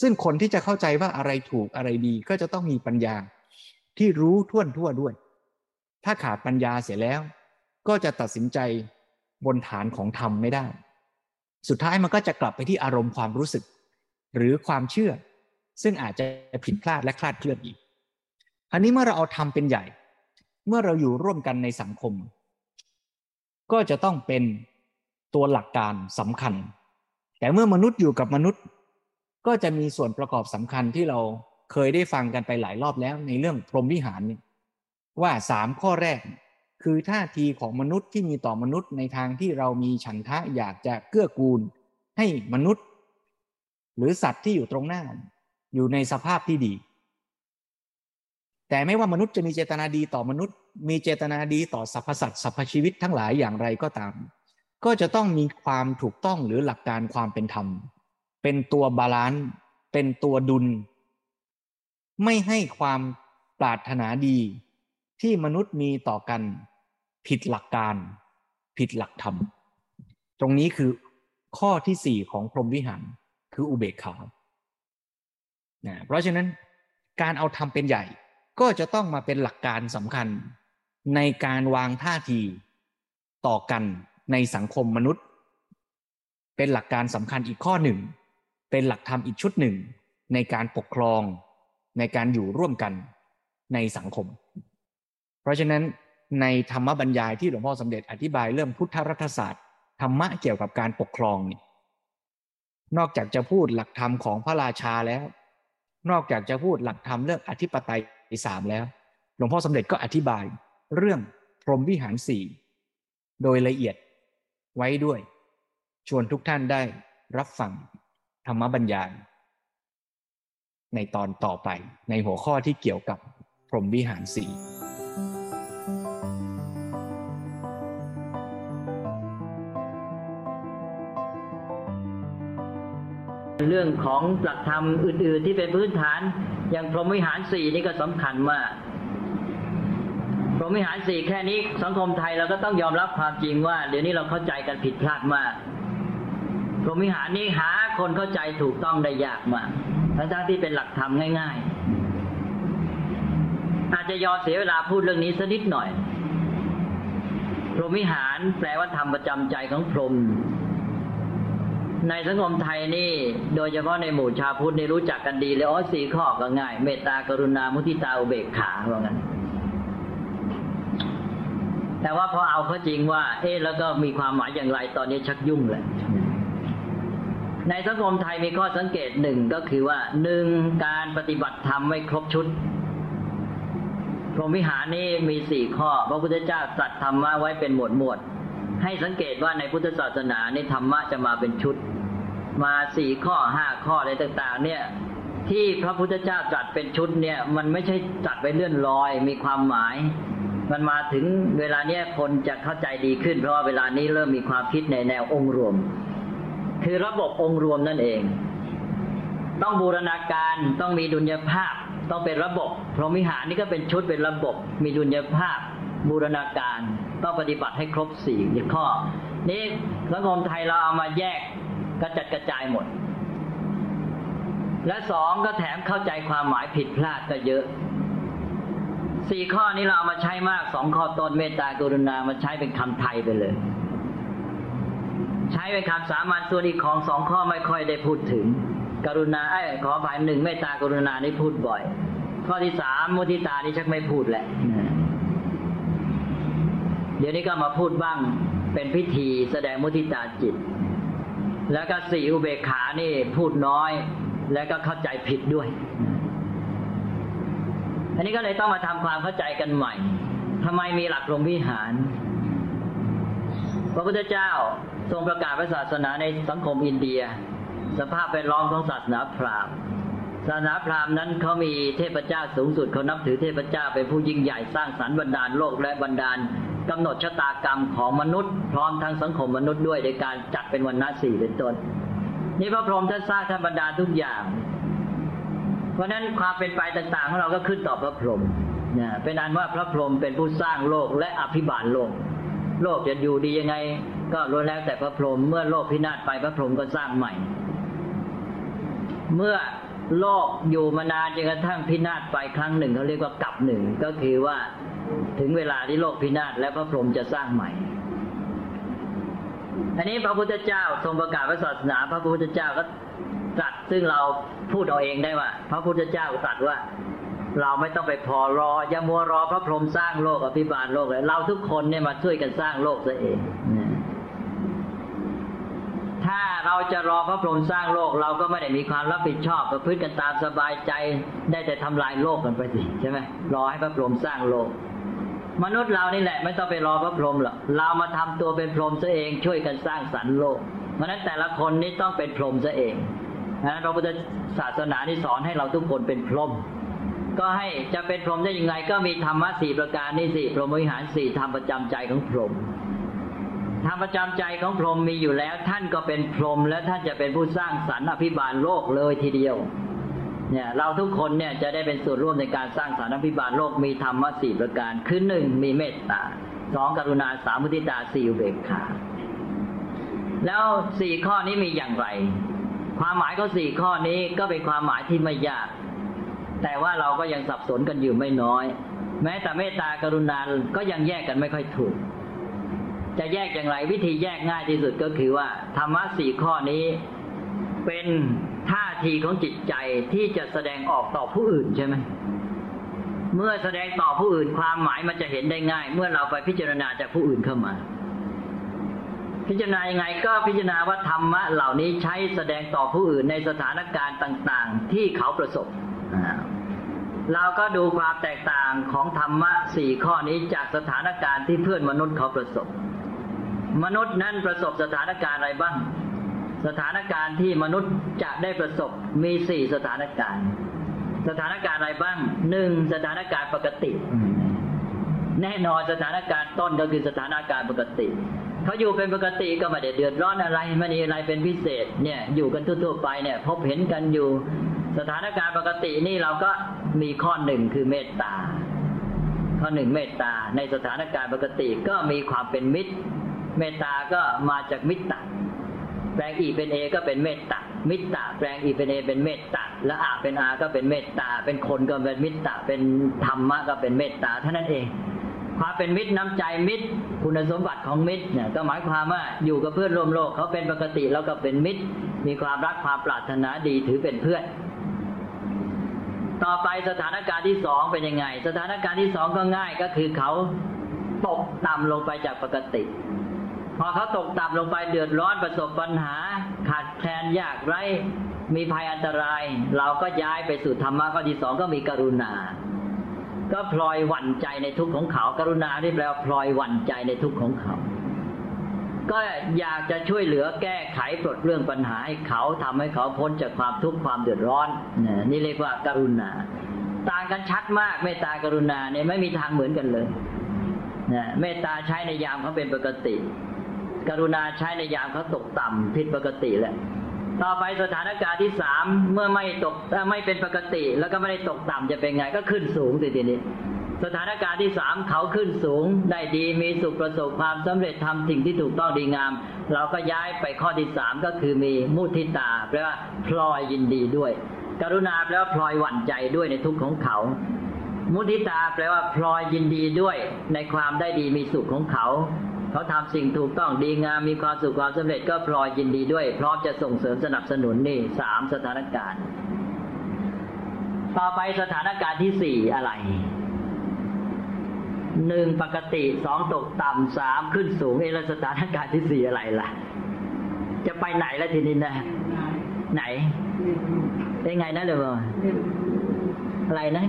ซึ่งคนที่จะเข้าใจว่าอะไรถูกอะไรดีก็จะต้องมีปัญญา ที่รู้ท่วนทั่วด้วย ถ้าขาดปัญญาเสียแล้ว ก็จะตัดสินใจบนฐานของธรรมไม่ได้ สุดท้ายมันก็จะกลับไปที่อารมณ์ความรู้สึก หรือความเชื่อ ซึ่งอาจจะผิดพลาดและคลาดเคลื่อนอีก อันนี้เมื่อเราเอาธรรมเป็นใหญ่ เมื่อเราอยู่ร่วมกันในสังคม ก็จะต้องเป็นตัวหลักการสำคัญ แต่เมื่อมนุษย์อยู่กับมนุษย์ ก็จะมีส่วนประกอบสำคัญที่เราเคยได้ฟังกันไปหลายรอบแล้วในเรื่องพรหมวิหารนี่ว่าสามข้อแรก คือท่าทีของมนุษย์ที่มีต่อมนุษย์ในทางที่เรามีฉันทะอยากจะเกื้อกูล ให้มนุษย์ หรือสัตว์ที่อยู่ตรงหน้า อยู่ในสภาพที่ดี แต่ไม่ว่ามนุษย์จะมีเจตนาดีต่อมนุษย์ มีเจตนาดีต่อสรรพสัตว์สรรพชีวิตทั้งหลายอย่างไรก็ตาม ก็จะต้องมีความถูกต้องหรือหลักการความเป็นธรรม เป็นตัว balance เป็นตัวดุล ไม่ให้ความปรารถนาดีที่มนุษย์มีต่อกันผิดหลักการ ผิดหลักธรรม ตรงนี้คือข้อที่สี่ของพรหมวิหารคืออุเบกขานะเพราะฉะนั้นการเอาธรรมเป็นใหญ่ ก็จะต้องมาเป็นหลักการสำคัญ ในการวางท่าทีต่อกันในสังคมมนุษย์ เป็นหลักการสำคัญอีกข้อหนึ่ง เป็นหลักธรรมอีกชุดหนึ่ง ในการปกครอง ในการอยู่ร่วมกันในสังคม เพราะฉะนั้นในธรรมบรรยายที่หลวงพ่อสมเด็จอธิบายเรื่องพุทธรัฐศาสตร์ธรรมะเกี่ยวกับการปกครองนี่นอกจากจะพูดหลักธรรมของพระราชาแล้ว นอกจากจะพูดหลักธรรมเรื่องอธิปไตย สามแล้ว หลวงพ่อสมเด็จก็อธิบายเรื่องพรหมวิหารสี่โดยละเอียดไว้ด้วย ชวนทุกท่านได้รับฟังธรรมบัญญายในตอนต่อไปในหัวข้อที่เกี่ยวกับพรหมวิหารสี่ เรื่องของหลักธรรมอื่น ๆ ที่เป็นพื้นฐาน อย่างพรหมวิหารสี่นี่ก็สำคัญมาก พรหมวิหารสี่แค่นี้สังคมไทยเราก็ต้องยอมรับความจริงว่า เดี๋ยวนี้เราเข้าใจกันผิดพลาดมาก พรหมวิหารนี้หาคนเข้าใจถูกต้องได้ยากมากทั้งๆที่เป็นหลักธรรมง่าย ๆ อาจจะยอมเสียเวลาพูดเรื่องนี้สักนิดหน่อย พรหมวิหารแปลว่าธรรมประจำใจของพรหม ในสังคมไทยนี่ โดยเฉพาะในหมู่ชาวพุทธนี่รู้จักกันดีเลยอ๋อสี่ข้อก็ง่าย เมตตากรุณา มุทิตาอุเบกขาว่างั้นแต่ว่าพอเอาเข้าจริงว่า เอ๊ะแล้วก็มีความหมายอย่างไรตอนนี้ชักยุ่งเลยในสังคมไทยมีข้อสังเกตหนึ่งก็คือว่าหนึ่งการปฏิบัติธรรมไม่ครบชุด พรหมวิหารนี้มีสี่ข้อ พระพุทธเจ้าตรัสธรรมะไว้เป็นหมวดหมวด ให้สังเกตว่าในพุทธศาสนานี่ธรรมะจะมาเป็นชุด มาสี่ข้อห้าข้ออะไรต่าง ๆ เนี่ยที่พระพุทธเจ้าตรัสเป็นชุดเนี่ย มันไม่ใช่จัดไปเลื่อนลอยมีความหมาย มันมาถึงเวลาเนี้ยคนจะเข้าใจดีขึ้น เพราะว่าเวลานี้เริ่มมีความคิดในแนวองค์รวม คือระบบองค์รวมนั่นเอง ต้องบูรณาการต้องมีดุลยภาพ ต้องเป็นระบบพรหมิหารนี่ก็เป็นชุดเป็นระบบ มีดุลยภาพบูรณาการ ต้องปฏิบัติให้ครบสี่ข้อ นี่สังคมไทยเราเอามาแยกกระจัดกระจายหมด และสองก็แถมเข้าใจความหมายผิดพลาดก็เยอะสี่ข้อนี้เราเอามาใช้มากสองข้อต้นเมตตากรุณามาใช้เป็นคำไทยไปเลย ใช้เป็นคำสามัญส่วนอีกของสองข้อไม่ค่อยได้พูดถึง กรุณาไอ้ขอผ่านหนึ่งเมตตากรุณานี่พูดบ่อย ข้อที่สามมุทิตานี่ชักไม่พูดแหละ เดี๋ยวนี้ก็มาพูดบ้างเป็นพิธีแสดงมุทิตาจิต แล้วก็สี่อุเบกขานี่พูดน้อย แล้วก็เข้าใจผิดด้วย อันนี้ก็เลยต้องมาทำความเข้าใจกันใหม่ทำไมมีหลักลมวิหาร พระพุทธเจ้าทรงประกาศศาสนาในสังคมอินเดีย สภาพแวดล้อมของศาสนาพราหมณ์ศาสนาพราหมณ์นั้นเขามีเทพเจ้าสูงสุดเขานับถือเทพเจ้าเป็นผู้ยิ่งใหญ่สร้างสรรค์บรรดาลโลกและบรรดาล กำหนดชะตากรรมของมนุษย์ พร้อมทั้งสังคมมนุษย์ด้วยในการจัดเป็นวันนาสี่เป็นต้นนี่พระพรหมท่านสร้างท่านบรรดาทุกอย่าง เพราะฉะนั้นความเป็นไปต่าง ๆ ของเราก็ขึ้นต่อพระพรหมเนี่ยเป็นอันว่าพระพรหมเป็นผู้สร้างโลกและอภิบาลโลก โลกจะอยู่ดียังไง ก็ล้วนแล้วแต่พระพรหมเมื่อโลกพินาศไปพระพรหมก็สร้างใหม่ เมื่อ โลกอยู่มานานจนกระทั่งพินาศไปครั้งหนึ่งเขาเรียกว่ากลับหนึ่งก็คือว่าถึงเวลาที่โลกพินาศแล้วพระพรหมจะสร้างใหม่อันนี้พระพุทธเจ้าทรงประกาศพระศาสนา พระพุทธเจ้าก็ตรัสซึ่งเราพูดเอาเองได้ว่า พระพุทธเจ้าตรัสว่า เราไม่ต้องไปพอรออย่ามัวรอพระพรหมสร้างโลกอภิบาลโลกเลยเราทุกคนเนี่ยมาช่วยกันสร้างโลกซะเองาเราจะรอพระพรหมสร้างโลก เราก็ไม่ได้มีความรับผิดชอบประพฤติกันตามสบายใจได้แต่ทำลายโลกกันไปสิใช่ไหมรอให้พระพรหมสร้างโลก มนุษย์เรานี่แหละ ไม่ต้องไปรอพระพรหมหรอกเรามาทำตัวเป็นพรหมซะเองช่วยกันสร้างสรรค์โลก เพราะนั้นแต่ละคนนี่ต้องเป็นพรหมซะเองนะพระพุทธศาสนานี่สอนให้เราทุกคนเป็นพรหมก็ให้จะเป็นพรหมได้ยังไง ก็มีธรรมะสี่ประการนี่สี่พรหมวิหารสี่ธรรมประจำใจของพรหม ธรรมประจำใจของพรหมมีอยู่แล้ว ท่านก็เป็นพรหมและท่านจะเป็นผู้สร้างสรรค์อภิบาลโลกเลยทีเดียว เนี่ย เราทุกคนเนี่ยจะได้เป็นส่วนร่วมในการสร้างสรรค์อภิบาลโลกมีธรรมะสี่ประการคือหนึ่งมีเมตตาสองกรุณาสามมุทิตาสี่อุเบกขาแล้วสี่ข้อนี้มีอย่างไร ความหมายของสี่ข้อนี้ก็เป็นความหมายที่ไม่ยาก แต่ว่าเราก็ยังสับสนกันอยู่ไม่น้อย แม้แต่เมตตากรุณาก็ยังแยกกันไม่ค่อยถูก จะแยกอย่างไร วิธีแยกง่ายที่สุดก็คือว่า ธรรมะสี่ข้อนี้เป็นท่าทีของจิตใจที่จะแสดงออกต่อผู้อื่นใช่ไหมเมื่อแสดงต่อผู้อื่นความหมายมันจะเห็นได้ง่าย เมื่อเราไปพิจารณาจากผู้อื่นเข้ามา พิจารณายังไงก็พิจารณาว่าธรรมะเหล่านี้ใช้แสดงต่อผู้อื่นในสถานการณ์ต่าง ๆ ที่เขาประสบเราก็ดูความแตกต่างของธรรมะสี่ข้อนี้จากสถานการณ์ที่เพื่อนมนุษย์เขาประสบ มนุษย์นั้นประสบสถานการณ์อะไรบ้าง สถานการณ์ที่มนุษย์จะได้ประสบมีสี่สถานการณ์ สถานการณ์อะไรบ้างหนึ่งสถานการณ์ปกติ แน่นอนสถานการณ์ต้นก็คือสถานการณ์ปกติเขาอยู่เป็นปกติก็ไม่ได้เดือดร้อนอะไรไม่มีอะไรเป็นพิเศษเนี่ยอยู่กันทั่วๆไปเนี่ย พบเห็นกันอยู่ สถานการณ์ปกตินี่เราก็มีข้อหนึ่งคือเมตตาข้อหนึ่งเมตตาในสถานการณ์ปกติก็มีความเป็นมิตร เมตตาก็มาจากมิตรตแปลงอีเป็นเอก็เป็นเมตตามิตตาแปลงอีเป็นเอเป็นเมตตาและอาเป็นอาก็เป็นเมตตา เป็นคนก็เป็นมิตตาเป็นธรรมะก็เป็นเมตตาเท่านั้นเองความเป็นมิตรน้ำใจมิตร คุณสมบัติของมิตรเนี่ยก็หมายความว่าอยู่กับเพื่อนร่วมโลกเขาเป็นปกติแล้วก็เป็นมิตร มีความรักความปรารถนาดีถือเป็นเพื่อน ต่อไปสถานการณ์ที่สองเป็นยังไง สถานการณ์ที่สองก็ง่ายก็คือเขาตกต่ำลงไปจากปกติ พอเขาตกต่ำลงไปเดือดร้อนประสบปัญหา ขาดแคลนยากไร้มีภัยอันตราย เราก็ย้ายไปสู่ธรรมะข้อที่สองก็มีกรุณา ก็พลอยหวั่นใจในทุกข์ของเขา กรุณาที่แปลว่าพลอยหวั่นใจในทุกข์ของเขา ก็อยากจะช่วยเหลือแก้ไขปลดเรื่องปัญหาให้เขาทำให้เขาพ้นจากความทุกข์ความเดือดร้อนนี่เรียกว่าการุณา ต่างกันชัดมากเมตตากรุณาเนี่ยไม่มีทางเหมือนกันเลยนะเมตตาใช้ในยามเขาเป็นปกติ กรุณาใช้ในยามเขาตกต่ำผิดปกติแหละต่อไปสถานการณ์ที่สามเมื่อไม่ตกไม่เป็นปกติ แล้วก็ไม่ได้ตกต่ำจะเป็นไงก็ขึ้นสูงสิทีนี้ สถานการณ์ที่สามเขาขึ้นสูงได้ดีมีสุขประสบความสำเร็จทำสิ่งที่ถูกต้องดีงาม เราก็ย้ายไปข้อที่สามก็คือมีมุทิตาแปลว่าพลอยยินดีด้วย กรุณาแปลว่าพลอยหวั่นใจด้วยในทุกข์ของเขามุทิตาแปลว่าพลอยยินดีด้วยในความได้ดีมีสุขของเขา เขาทำสิ่งถูกต้องดีงามมีความสุขความสำเร็จก็พลอยยินดีด้วย พร้อมจะส่งเสริมสนับสนุนนี่สามสถานการณ์ ต่อไปสถานการณ์ที่สี่อะไรหนึ่งปกติสองตกต่ำสามขึ้นสูงเอลสถานการณ์ที่สี่อะไรล่ะ จะไปไหนแล้วทีนี้นะ ไหนได้ไงนะเลยบ่อะไรนะ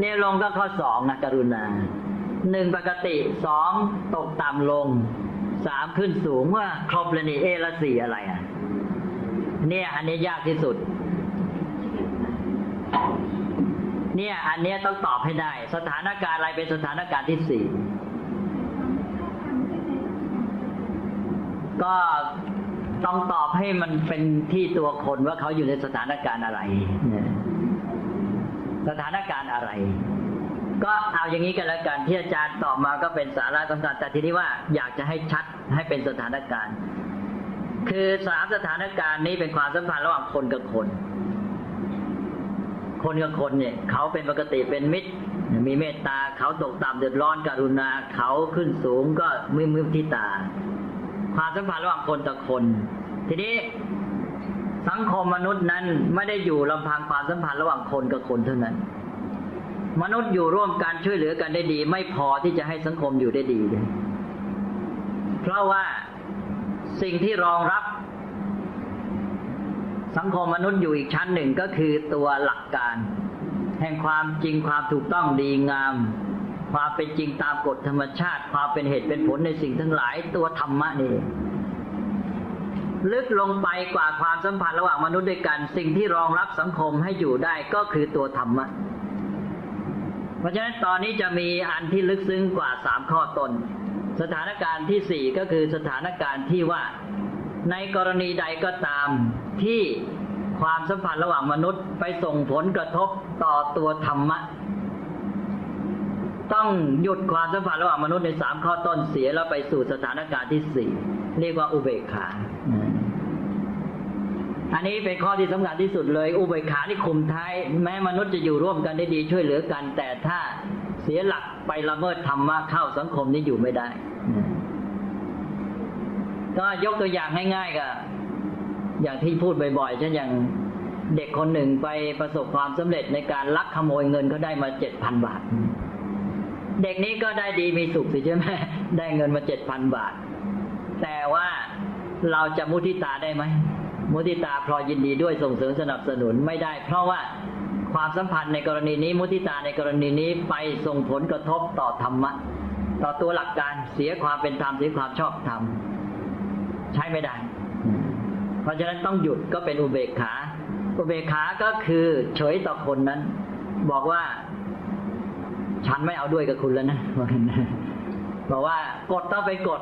เนวลงก็ข้อสองนะกรุณา หนึ่งปกติสองตกต่ำลงสามขึ้นสูงว่าครบเลยนี่เอละสี่อะไรอะเนี่ยอันนี้ยากที่สุด เนี่ย อันนี้ต้องตอบให้ได้ สถานการณ์อะไรเป็นสถานการณ์ที่สี่ก็ต้องตอบให้มันเป็นที่ตัวคนว่าเขาอยู่ในสถานการณ์อะไรสถานการณ์อะไร ก็เอาอย่างนี้กันแล้วกันที่อาจารย์ตอบมาก็เป็นสาระสำคัญแต่ทีนี้ว่าอยากจะให้ชัดให้เป็นสถานการณ์ คือสามสถานการณ์นี้เป็นความสัมพันธ์ระหว่างคนกับคน คนกับคนเนี่ย เขาเป็นปกติเป็นมิตร มีเมตตาเขาตกต่ำเดือดร้อนกรุณาเขาขึ้นสูงก็มือมือทิตา ความสัมพันธ์ระหว่างคนต่อคน ทีนี้สังคมมนุษย์นั้นไม่ได้อยู่ลำพังความสัมพันธ์ระหว่างคนกับคนเท่านั้น มนุษย์อยู่ร่วมกันช่วยเหลือกันได้ดี ไม่พอที่จะให้สังคมอยู่ได้ดีเลยเพราะว่าสิ่งที่รองรับ สังคมมนุษย์อยู่อีกชั้นหนึ่งก็คือตัวหลักการ แห่งความจริงความถูกต้องดีงาม ความเป็นจริงตามกฎธรรมชาติ ความเป็นเหตุเป็นผลในสิ่งทั้งหลายตัวธรรมะนี่ลึกลงไปกว่าความสัมพันธ์ระหว่างมนุษย์ด้วยกัน สิ่งที่รองรับสังคมให้อยู่ได้ก็คือตัวธรรมะ ราะฉะนั้นตอนนี้จะมีอันที่ลึกซึ้งกว่าสามข้อตน สถานการณ์ที่สี่ก็คือสถานการณ์ที่ว่า ในกรณีใดก็ตามที่ความสัมพันธ์ระหว่างมนุษย์ไปส่งผลกระทบต่อตัวธรรมะ ต้องหยุดความสัมพันธ์ระหว่างมนุษย์ในสามข้อต้นเสียแล้วไปสู่สถานการณ์ที่สี่เรียกว่าอุเบกขา อันนี้เป็นข้อที่สำคัญที่สุดเลย อุเบกขาที่คุมท้าย แม้มนุษย์จะอยู่ร่วมกันได้ดีช่วยเหลือกัน แต่ถ้าเสียหลักไปละเมิดธรรมะเข้าสังคมนี้อยู่ไม่ได้ ก็ยกตัวอย่างง่ายๆก็อย่างที่พูดบ่อยๆเช่นอย่างเด็กคนหนึ่งไปประสบความสำเร็จในการลักขโมยเงินเขาได้มาเจ็ดพันบาท เด็กนี้ก็ได้ดีมีสุขสิใช่ไหมได้เงินมาเจ็ดพันบาท แต่ว่าเราจะมุทิตาได้ไหม มุติตาพลอยยินดีด้วยส่งเสริมสนับสนุนไม่ได้ เพราะว่าความสัมพันธ์ในกรณีนี้ มุติตาในกรณีนี้ไปส่งผลกระทบต่อธรรมะ ต่อตัวหลักการเสียความเป็นธรรมเสียความชอบธรรมใช้ไม่ได้ เพราะฉะนั้นต้องหยุดก็เป็นอุเบกขา อุเบกขาก็คือเฉยต่อคนนั้น บอกว่า ฉันไม่เอาด้วยกับคุณแล้วนะบอกว่ากฎต้องไปกฎ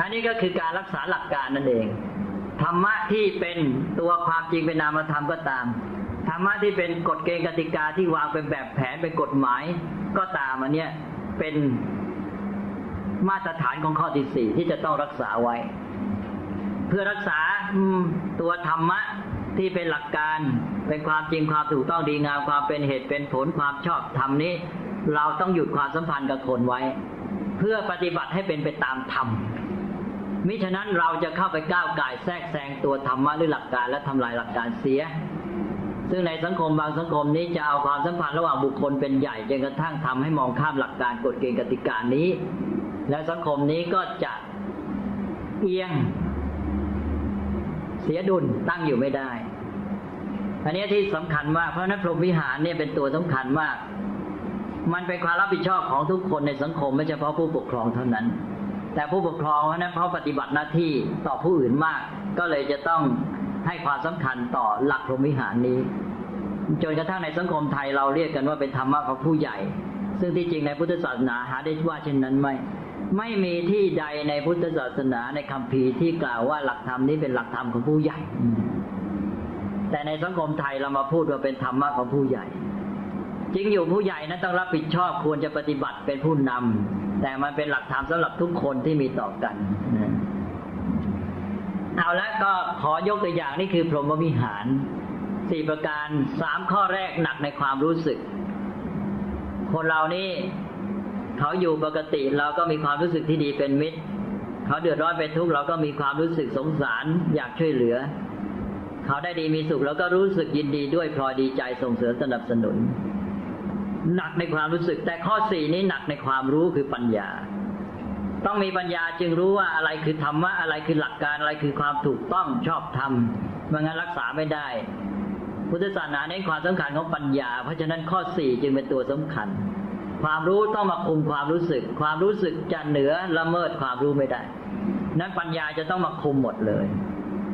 อันนี้ก็คือการรักษาหลักการนั่นเอง ธรรมะที่เป็นตัวความจริงเป็นนามธรรมก็ตาม ธรรมะที่เป็นกฎเกณฑ์กติกาที่วางเป็นแบบแผนเป็นกฎหมายก็ตามอันเนี้ยเป็นมาตรฐานของข้อที่สี่ที่จะต้องรักษาไว้ เพื่อรักษาตัวธรรมะที่เป็นหลักการเป็นความจริงความถูกต้องดีงามความเป็นเหตุเป็นผลความชอบธรรมนี้ เราต้องหยุดความสัมพันธ์กับคนไว้ เพื่อปฏิบัติให้เป็นไปตามธรรม มิฉะนั้นเราจะเข้าไปก้าวไก่แทรกแซงตัวธรรมะหรือหลักการและทำลายหลักการเสีย ซึ่งในสังคมบางสังคมนี้จะเอาความสัมพันธ์ระหว่างบุคคลเป็นใหญ่จนกระทั่งทำให้มองข้ามหลักการกฎเกณฑ์กติกานี้ และสังคมนี้ก็จะเอียง เสียดุลตั้งอยู่ไม่ได้อันนี้ที่สำคัญมากเพราะนั้นพรหมวิหารเนี่ยเป็นตัวสำคัญมาก มันเป็นความรับผิดชอบของทุกคนในสังคมไม่เฉพาะผู้ปกครองเท่านั้น แต่ผู้ปกครองเพราะนั้นเพราะปฏิบัติหน้าที่ต่อผู้อื่นมาก ก็เลยจะต้องให้ความสำคัญต่อหลักพรหมวิหารนี้ จนกระทั่งในสังคมไทยเราเรียกกันว่าเป็นธรรมะของผู้ใหญ่ ซึ่งที่จริงในพุทธศาสนาหาได้ว่าเช่นนั้นไม่ไม่มีที่ใดในพุทธศาสนาในคัมภีร์ที่กล่าวว่าหลักธรรมนี้เป็นหลักธรรมของผู้ใหญ่ แต่ในสังคมไทยเรามาพูดว่าเป็นธรรมะของผู้ใหญ่ จริงอยู่ผู้ใหญ่นั้นต้องรับผิดชอบควรจะปฏิบัติเป็นผู้นำแต่มันเป็นหลักธรรมสำหรับทุกคนที่มีต่อกันเอาละก็ขอยกตัวอย่างนี่คือพรหมวิหารสี่ประการสามข้อแรกหนักในความรู้สึก คนเรานี่เขาอยู่ปกติเราก็มีความรู้สึกที่ดีเป็นมิตร เขาเดือดร้อนเป็นทุกข์เราก็มีความรู้สึกสงสารอยากช่วยเหลือ เขาได้ดีมีสุขเราก็รู้สึกยินดีด้วยพลอยดีใจส่งเสริมสนับสนุน หนักในความรู้สึก แต่ข้อสี่นี้หนักในความรู้คือปัญญา ต้องมีปัญญาจึงรู้ว่าอะไรคือธรรมะอะไรคือหลักการอะไรคือความถูกต้องชอบธรรมไม่งั้นรักษาไม่ได้ พุทธศาสนาเน้นความสำคัญของปัญญา เพราะฉะนั้นข้อสี่จึงเป็นตัวสำคัญ ความรู้ต้องมาคุมความรู้สึก ความรู้สึกจะเหนือละเมิดความรู้ไม่ได้ นั้นปัญญาจะต้องมาคุมหมดเลย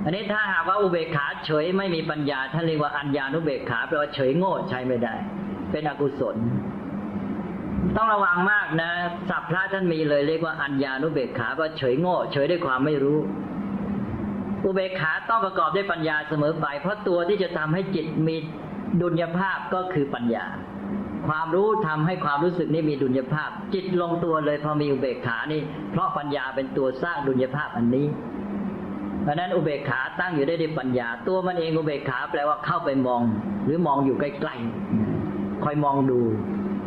อันนี้ถ้าหากว่าอุเบกขาเฉยไม่มีปัญญาท่านเรียกว่าอัญญานุเบกขาแปลว่าเฉยโง่ใช้ไม่ได้ เป็นอกุศล ต้องระวังมากนะสัพพระท่านมีเลยเรียกว่าอัญญานุเบกขาว่าเฉยโง่ เฉยด้วยความไม่รู้ อุเบกขาต้องประกอบด้วยปัญญาเสมอไป เพราะตัวที่จะทำให้จิตมีดุลยภาพก็คือปัญญา ความรู้ทำให้ความรู้สึกนี้มีดุลยภาพ จิตลงตัวเลยพอมีอุเบกขานี่ เพราะปัญญาเป็นตัวสร้างดุลยภาพอันนี้เพราะนั้นอุเบกขาตั้งอยู่ได้ด้วยปัญญา ตัวมันเองอุเบกขาแปลว่าเข้าไปมอง หรือมองอยู่ใกล้ๆ คอยมองดู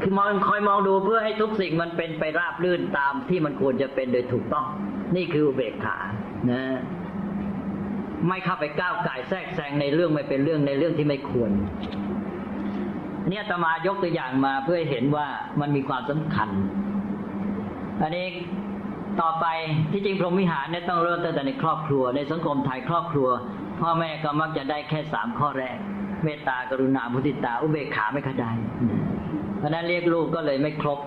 คือมองคอยมองดูเพื่อให้ทุกสิ่งมันเป็นไปราบรื่นตามที่มันควรจะเป็นโดยถูกต้อง นี่คืออุเบกขานะไม่เข้าไปก้าวไก่แทรกแซงในเรื่องไม่เป็นเรื่องในเรื่องที่ไม่ควร เนี่ยตมายกตัวอย่างมาเพื่อเห็นว่ามันมีความสำคัญ อันนี้ต่อไปที่จริงพรหมวิหารเนี่ยต้องเริ่มตั้งแต่ในครอบครัว ในสังคมไทยครอบครัว พ่อแม่ก็มักจะได้แค่สามข้อแรก เมตตากรุณามุทิตา อุเบกขาไม่ขดายเพราะนั้นเรียกลูกก็เลยไม่ครบ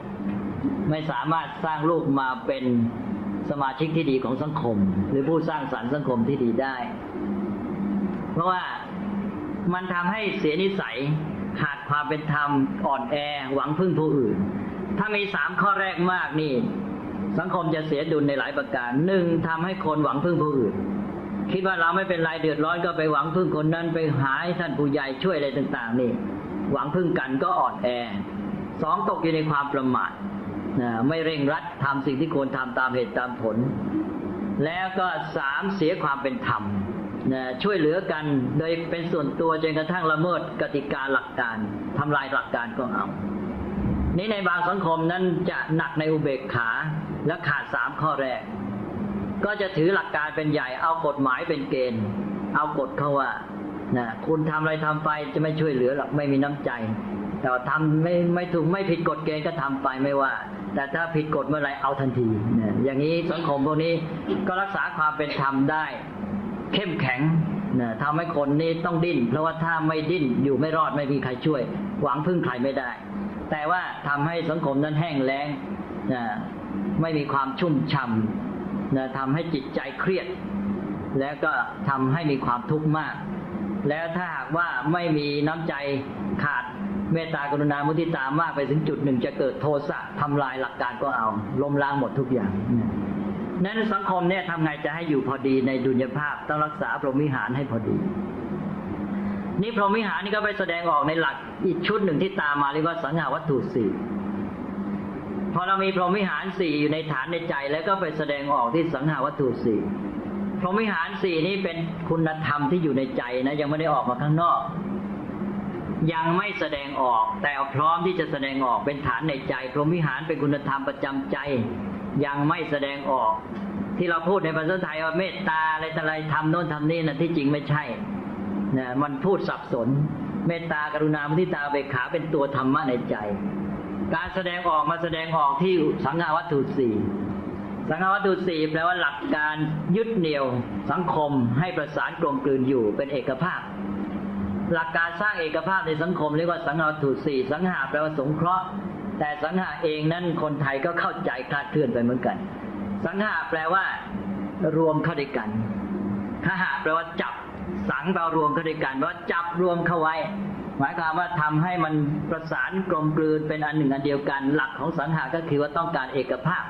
ไม่สามารถสร้างลูกมาเป็นสมาชิกที่ดีของสังคม หรือผู้สร้างสรรค์สังคมที่ดีได้ เพราะว่ามันทำให้เสียนิสัยขาดความเป็นธรรมอ่อนแอหวังพึ่งผู้อื่น ถ้ามีสามข้อแรกมากนี่ สังคมจะเสียดุลในหลายประการหนึ่งทำให้คนหวังพึ่งผู้อื่น คิดว่าเราไม่เป็นไรเดือดร้อนก็ไปหวังพึ่งคนนั้นไปหาท่านผู้ใหญ่ช่วยอะไรต่าง ๆ นี่ หวังพึ่งกันก็อ่อนแอสองตกอยู่ในความประมาทนะไม่เร่งรัดทำสิ่งที่ควรทำตามเหตุตามผล แล้วก็สามเสียความเป็นธรรมนะช่วยเหลือกันโดยเป็นส่วนตัวจนกระทั่งละเมิดกติกาหลักการทำลายหลักการก็เอา นี้ในบางสังคมนั้นจะหนักในอุเบกขาและขาดสามข้อแรก ก็จะถือหลักการเป็นใหญ่ เอากฎหมายเป็นเกณฑ์ เอากฎเขาว่านะคุณทำอะไรทำไปจะไม่ช่วยเหลือหรอกไม่มีน้ำใจ แต่ทำไม่ไม่ถูกไม่ผิดกฎเกณฑ์ก็ทำไปไม่ว่า แต่ถ้าผิดกฎเมื่อไรเอาทันทีนะอย่างนี้สังคมพวกนี้ก็รักษาความเป็นธรรมได้ เข้มแข็งนะทำให้คนนี้ต้องดิ้น เพราะว่าถ้าไม่ดิ้นอยู่ไม่รอดไม่มีใครช่วย หวังพึ่งใครไม่ได้ แต่ว่าทำให้สังคมนั้นแห้งแล้งนะไม่มีความชุ่มฉ่ำ นะทำให้จิตใจเครียด แล้วก็ทำให้มีความทุกข์มาก แล้วถ้าหากว่าไม่มีน้ำใจขาดเมตตากรุณามุทิตามากไปถึงจุดหนึ่งจะเกิดโทสะทำลายหลักการก็เอาล้มล้างหมดทุกอย่างนั้นสังคมเนี่ยทำไงจะให้อยู่พอดีในดุลยภาพต้องรักษาพรหมิหารให้พอดี นี่พรหมิหารนี่ก็ไปแสดงออกในหลักอีกชุดหนึ่งที่ตามมาเรียกว่าสังหาวัตถุสี่ พอเรามีพรหมิหารสี่อยู่ในฐานในใจ แล้วก็ไปแสดงออกที่สังหาวัตถุสี่พรหมิหารสี่นี้เป็นคุณธรรมที่อยู่ในใจนะยังไม่ได้ออกมาข้างนอก ยังไม่แสดงออก แต่พร้อมที่จะแสดงออกเป็นฐานในใจ พรหมิหารเป็นคุณธรรมประจำใจ ยังไม่แสดงออก ที่เราพูดในภาษาไทยว่าเมตตาอะไรอะไรทำโน้นทำนี่นะที่จริงไม่ใช่นะมันพูดสับสน เมตตากรุณามุทิตาเบกขาเป็นตัวธรรมะในใจ การแสดงออกมาแสดงออกที่สังฆวัตถุสี่สังฆวัตถุสี่แปลว่าหลักการยึดเหนี่ยวสังคมให้ประสานกลมกลืนอยู่เป็นเอกภาพ หลักการสร้างเอกภาพในสังคมเรียกว่าสังหาวัตถุสี่สังหาแปลว่าสงเคราะห์ แต่สังหาเองนั้นคนไทยก็เข้าใจคลาดเคลื่อนไปเหมือนกัน สังหาแปลว่ารวมเข้าด้วยกันขหาแปลว่าจับสังแปลว่ารวมเข้าด้วยกันว่าจับรวมเข้าไว้ หมายความว่าทำให้มันประสานกลมกลืนเป็นอันหนึ่งอันเดียวกัน หลักของสังหาก็คือว่าต้องการเอกภาพ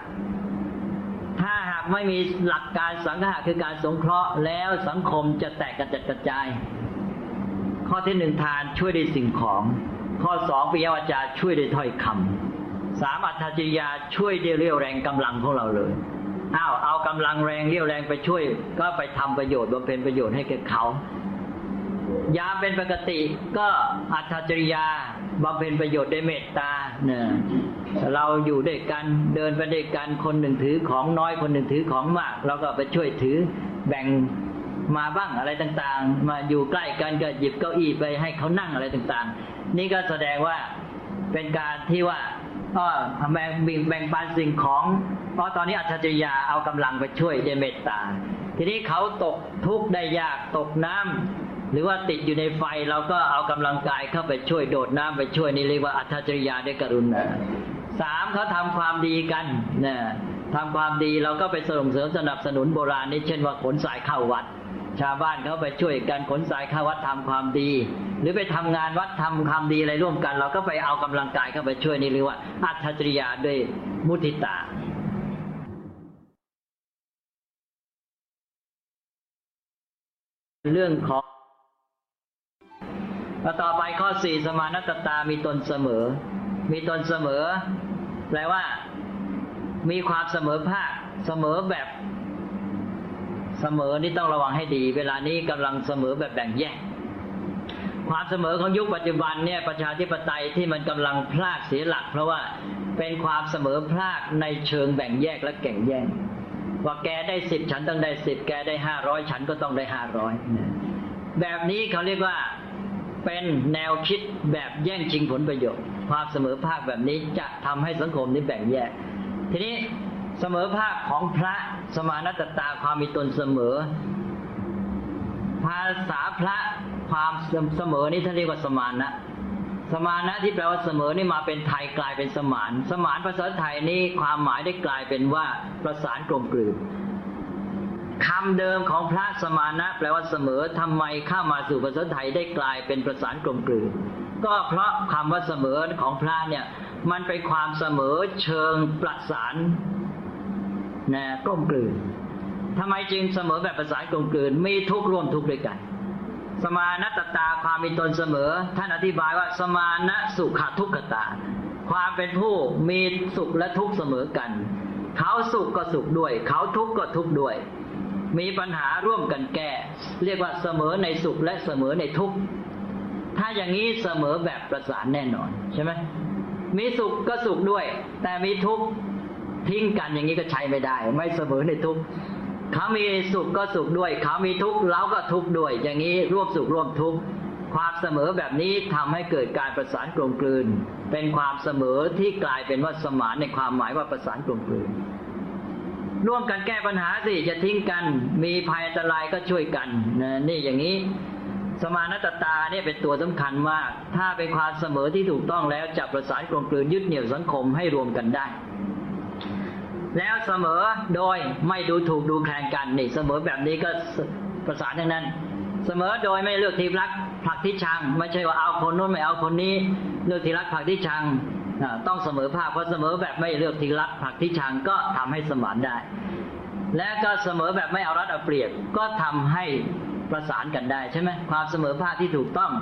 ถ้าหากไม่มีหลักการสังหาคือการสงเคราะห์แล้วสังคมจะแตกกระจัดกระจาย ข้อที่หนึ่งทานช่วยด้วยสิ่งของ ข้อสองปิยวาจาช่วยด้วยถ้อยคำสามอัตถจริยาช่วยด้วยเรี่ยวแรงกำลังของเราเลยอ้าวเอากำลังแรงเรี่ยวแรงไปช่วย ก็ไปทำประโยชน์บำเพ็ญประโยชน์ให้แก่เขา ยามเป็นปกติก็อัตจริยาบำเพ็ญประโยชน์ด้วยเมตตาเนี่ยเราอยู่ด้วยกันเดินไปด้วยกันคนหนึ่งถือของน้อยคนหนึ่งถือของมาก เราก็ไปช่วยถือแบ่งมาบ้างอะไรต่างๆ มาอยู่ใกล้กันก็หยิบเก้าอี้ไปให้เขานั่งอะไรต่างๆ นี่ก็แสดงว่าเป็นการที่ว่าอ๋อแบ่งแบ่งปันสิ่งของ เพราะตอนนี้อัจฉริยาเอากำลังไปช่วยด้วยเมตตา ทีนี้เขาตกทุกข์ได้ยากตกน้ำห รือว่าติดอยู่ในไฟเราก็เอากำลังกายเข้าไปช่วยโดดน้ำไปช่วยนี่เรียกว่าอัจฉริยาด้วยกรุณาสามเขาทำความดีกันนะทำความดีเราก็ไปส่งเสริมสนับสนุนโบราณนี่เช่นว่าขนสายเข้าวัด ชาวบ้านเขาไปช่วยกันขนสายเข้าวัดทำความดี หรือไปทำงานวัดทำความดีอะไรร่วมกัน เราก็ไปเอากำลังกายเข้าไปช่วยนี่เรียกว่าอัจฉริยาด้วยมุทิตาเรื่องของ ต่อไปข้อสี่สมานัตตามีตนเสมอ มีตนเสมอ แปลว่า มีความเสมอภาค เสมอแบบเสมอนี่ต้องระวังให้ดี เวลานี้กำลังเสมอแบบแบ่งแยก ความเสมอของยุคปัจจุบันเนี่ยประชาธิปไตยที่มันกำลังพลาดเสียหลัก เพราะว่าเป็นความเสมอพลาดในเชิงแบ่งแยกและแข่งแย่งว่าแกได้สิบฉันต้องได้สิบแกได้ห้าร้อยฉันก็ต้องได้ห้าร้อยแบบนี้เขาเรียกว่า เป็นแนวคิดแบบแย่งชิงผลประโยชน์ ความเสมอภาคแบบนี้จะทำให้สังคมนี้แบ่งแยก ทีนี้เสมอภาคของพระสมานัตตาความมีตนเสมอ ภาษาพระความเสมอนี้ท่านเรียกว่าสมานะ สมานะที่แปลว่าเสมอนี่มาเป็นไทยกลายเป็นสมาน สมานภาษาไทยนี้ความหมายได้กลายเป็นว่าประสานกลมกลืน คำเดิมของพระสมานะแปลว่าเสมอทำไมเข้ามาสู่ภาษาไทยได้กลายเป็นประสานกลมกลืนก็เพราะคำว่าเสมอของพระเนี่ย มันเป็นความเสมอเชิงประสานนะกลมกลืนทำไมจึงเสมอแบบประสานกลมกลืนมีทุกข์ร่วมทุกข์ด้วยกัน สมานัตตาความมีตนเสมอ ท่านอธิบายว่าสมานะสุขทุกขตา ความเป็นผู้มีสุขและทุกข์เสมอกัน เขาสุขก็สุขด้วย เขาทุกข์ก็ทุกข์ด้วย มีปัญหาร่วมกันแก้ เรียกว่าเสมอในสุขและเสมอในทุกข์ถ้าอย่างนี้เสมอแบบประสานแน่นอนใช่ไหมมีสุขก็สุขด้วย แต่มีทุกข์ทิ้งกันอย่างนี้ก็ใช้ไม่ได้ ไม่เสมอในทุกข์เขามีสุขก็สุขด้วย เขามีทุกข์เราก็ทุกข์ด้วย อย่างนี้ร่วมสุขร่วมทุกข์ความเสมอแบบนี้ทำให้เกิดการประสานกลมกลืน เป็นความเสมอที่กลายเป็นว่าสมานในความหมายว่าประสานกลมกลืน ร่วมกันแก้ปัญหาสิจะทิ้งกัน มีภัยอันตรายก็ช่วยกันนะนี่อย่างนี้ สมานตตาเนี่ยเป็นตัวสำคัญมาก ถ้าเป็นความเสมอที่ถูกต้องแล้วจะประสานกลมกลืนยึดเหนี่ยวสังคมให้รวมกันได้ แล้วเสมอโดยไม่ดูถูกดูแคลนกันนี่เสมอแบบนี้ก็ประสานทั้งนั้น เสมอโดยไม่เลือกทีรักผลักที่ชัง ไม่ใช่ว่าเอาคนโน้นไม่เอาคนนี้ เลือกทีรักผลักที่ชัง ต้องเสมอภาคเพราะเสมอแบบไม่เลือกที่รักผักที่ชังก็ทำให้สมานได้ และก็เสมอแบบไม่เอารัดเอาเปรียบก็ทำให้ประสานกันได้ใช่ไหมความเสมอภาคที่ถูกต้อง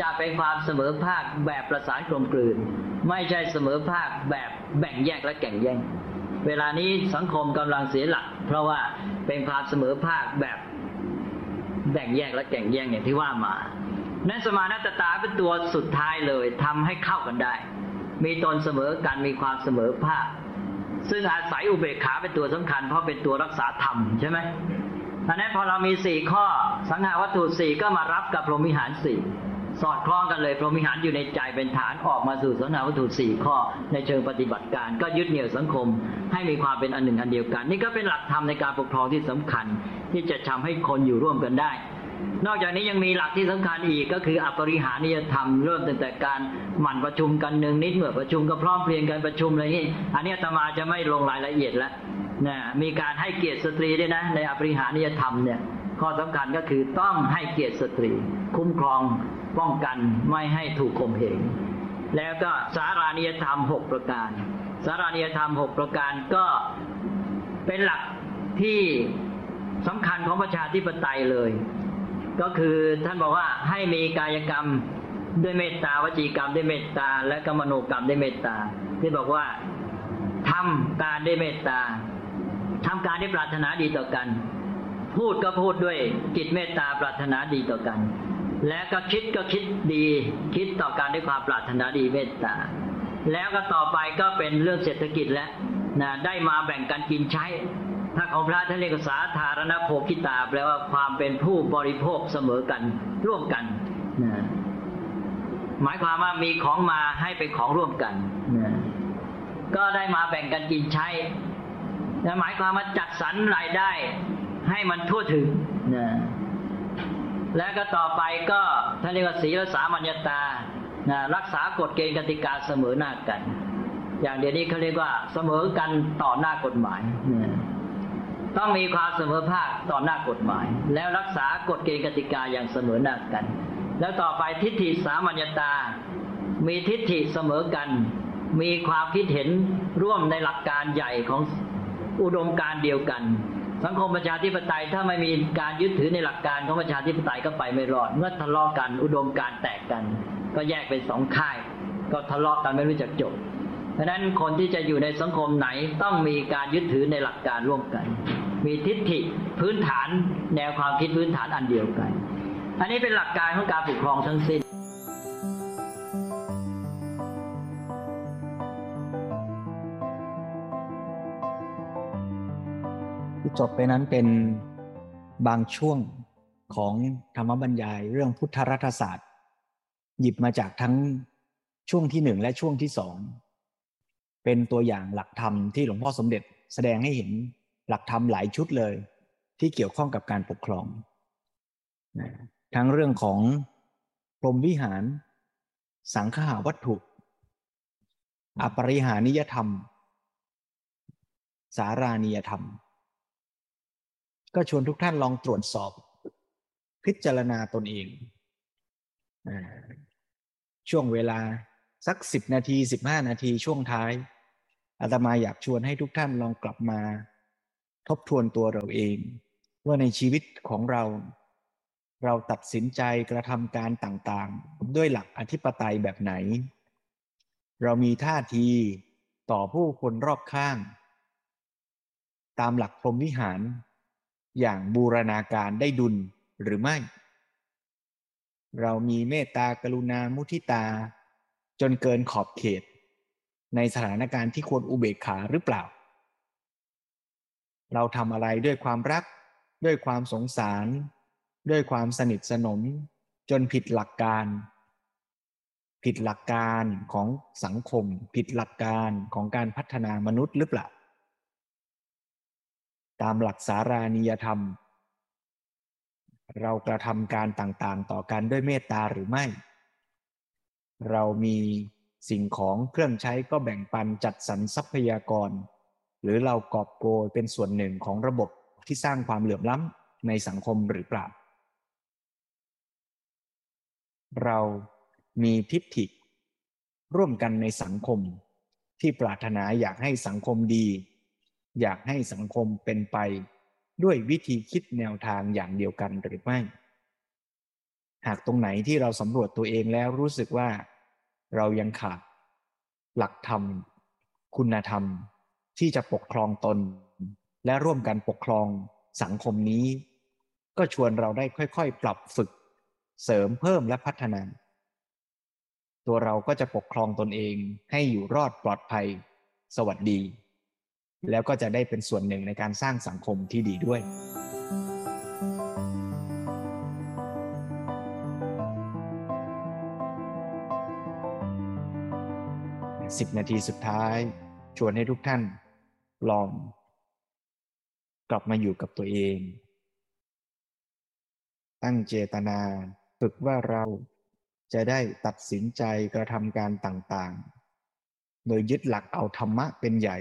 จะเป็นความเสมอภาคแบบประสานกลมกลืน ไม่ใช่เสมอภาคแบบแบ่งแยกและแข่งแย่ง เวลานี้สังคมกำลังเสียหลัก เพราะว่าเป็นความเสมอภาคแบบแบ่งแยกและแข่งแย่งอย่างที่ว่ามา นั้นสมานัตตาเป็นตัวสุดท้ายเลยทำให้เข้ากันได้ มีตนเสมอกันมีความเสมอภาคซึ่งอาศัยอุเบกขาเป็นตัวสำคัญ เพราะเป็นตัวรักษาธรรมใช่ไหมอันนั้นพอเรามีสี่ข้อสังหาวัตถุสี่ก็มารับกับพรหมิหารสี่สอดคล้องกันเลยพรหมิหารอยู่ในใจเป็นฐานออกมาสู่สนาวัตถุสี่ข้อ ในเชิงปฏิบัติการ ก็ยึดเหนี่ยวสังคม ให้มีความเป็นอันหนึ่งอันเดียวกัน นี่ก็เป็นหลักธรรมในการปกครองที่สำคัญ ที่จะทำให้คนอยู่ร่วมกันได้ นอกจากนี้ยังมีหลักที่สำคัญอีกก็คืออปริหานิยธรรมเริ่มตั้งแต่การหมั่นประชุมกันหนึ่งนิดเมื่อประชุมก็พร้อมเพรียงกันประชุมอะไรนี้อันนี้ตมาจะไม่ลงรายละเอียดแล้วนะมีการให้เกียรติสตรีด้วยนะ ในอปริหานิยธรรมเนี่ยข้อสำคัญก็คือต้องให้เกียรติสตรี คุ้มครองป้องกันไม่ให้ถูกข่มเหงแล้วก็สารานิยธรรมหกประการ สารานิยธรรมหกประการก็เป็นหลักที่สำคัญของประชาธิปไตยเลย ก็คือท่านบอกว่าให้มีกายกรรมด้วยเมตตาวจีกรรมด้วยเมตตา และกรรมโนกรรมด้วยเมตตา ที่บอกว่าทำการด้วยเมตตาทำการด้วยปรารถนาดีต่อกัน พูดก็พูดด้วยจิตเมตตาปรารถนาดีต่อกัน และก็คิดก็คิดดี คิดต่อการด้วยความปรารถนาดีเมตตา แล้วก็ต่อไปก็เป็นเรื่องเศรษฐกิจแล้วนะได้มาแบ่งกันกินใช้ ถ้าของพระท่านเรียกสาธารณโภคิตาแปลว่าความเป็นผู้บริโภคเสมอกันร่วมกันนะหมายความว่ามีของมาให้เป็นของร่วมกันนะก็ได้มาแบ่งกันกินใช้นะหมายความว่าจัดสรรรายได้ให้มันทั่วถึงนะและก็ต่อไปก็ท่านเรียกว่าศีลสามัญญตานะรักษากฎเกณฑ์กติกาเสมอหน้ากัน อย่างเดี๋ยวนี้เขาเรียกว่าเสมอกันต่อหน้ากฎหมายนะ ต้องมีความเสมอภาคต่อหน้ากฎหมาย แล้วรักษากฎเกณฑ์กติกาอย่างเสมอหน้ากัน แล้วต่อไปทิฏฐิสามัญญตา มีทิฏฐิเสมอกัน มีความคิดเห็นร่วมในหลักการใหญ่ของอุดมการเดียวกัน สังคมประชาธิปไตยถ้าไม่มีการยึดถือในหลักการของประชาธิปไตยก็ไปไม่รอด เมื่อทะเลาะกันอุดมการแตกกัน ก็แยกเป็นสองค่าย ก็ทะเลาะกันไม่รู้จักจบเพราะนั้นคนที่จะอยู่ในสังคมไหนต้องมีการยึดถือในหลักการร่วมกัน มีทิฏฐิพื้นฐานแนวความคิดพื้นฐานอันเดียวกัน อันนี้เป็นหลักการของการปกครองทั้งสิ้นที่จบไปนั้นเป็นบางช่วงของธรรมบรรยายเรื่องพุทธรัฐศาสตร์ หยิบมาจากทั้งช่วงที่หนึ่งและช่วงที่สองเป็นตัวอย่างหลักธรรมที่หลวงพ่อสมเด็จแสดงให้เห็น หลักธรรมหลายชุดเลย ที่เกี่ยวข้องกับการปกครองนะทั้งเรื่องของพรหมวิหาร สังขาวัตถุ อปริหานิยธรรม สารานิยธรรม ก็ชวนทุกท่านลองตรวจสอบ พิจารณาตนเอง ช่วงเวลาสักสิบนาทีสิบห้านาทีช่วงท้ายอาตมาอยากชวนให้ทุกท่านลองกลับมา ทบทวนตัวเราเอง ว่าในชีวิตของเรา เราตัดสินใจกระทำการต่างๆ ด้วยหลักอธิปไตยแบบไหน เรามีท่าทีต่อผู้คนรอบข้าง ตามหลักพรหมวิหาร อย่างบูรณาการได้ดุลหรือไม่ เรามีเมตตากรุณามุทิตา จนเกินขอบเขต ในสถานการณ์ที่ควรอุเบกขาหรือเปล่า เราทำอะไรด้วยความรัก ด้วยความสงสาร ด้วยความสนิทสนม จนผิดหลักการ ผิดหลักการของสังคม ผิดหลักการของการพัฒนามนุษย์หรือเปล่า ตามหลักสารานิยธรรม เรากระทำการต่างๆ ต่อกันด้วยเมตตาหรือไม่ เรามีสิ่งของเครื่องใช้ก็แบ่งปันจัดสรรทรัพยากร หรือเรากอบโกยเป็นส่วนหนึ่งของระบบที่สร้างความเหลื่อมล้ำในสังคมหรือเปล่า เรามีทิฏฐิร่วมกันในสังคมที่ปรารถนาอยากให้สังคมดี อยากให้สังคมเป็นไป ด้วยวิธีคิดแนวทางอย่างเดียวกันหรือไม่ หากตรงไหนที่เราสำรวจตัวเองแล้วรู้สึกว่า เรายังขาด หลักธรรม คุณธรรม ที่จะปกครองตน และร่วมกันปกครองสังคมนี้ ก็ชวนเราได้ค่อยๆ ปรับฝึก เสริมเพิ่มและพัฒนา ตัวเราก็จะปกครองตนเองให้อยู่รอดปลอดภัย สวัสดี แล้วก็จะได้เป็นส่วนหนึ่งในการสร้างสังคมที่ดีด้วยสิบนาทีสุดท้าย ชวนให้ทุกท่าน ลองกลับมาอยู่กับตัวเอง ตั้งเจตนาฝึกว่าเราจะได้ตัดสินใจกระทำการต่างๆ โดยยึดหลักเอาธรรมะเป็นใหญ่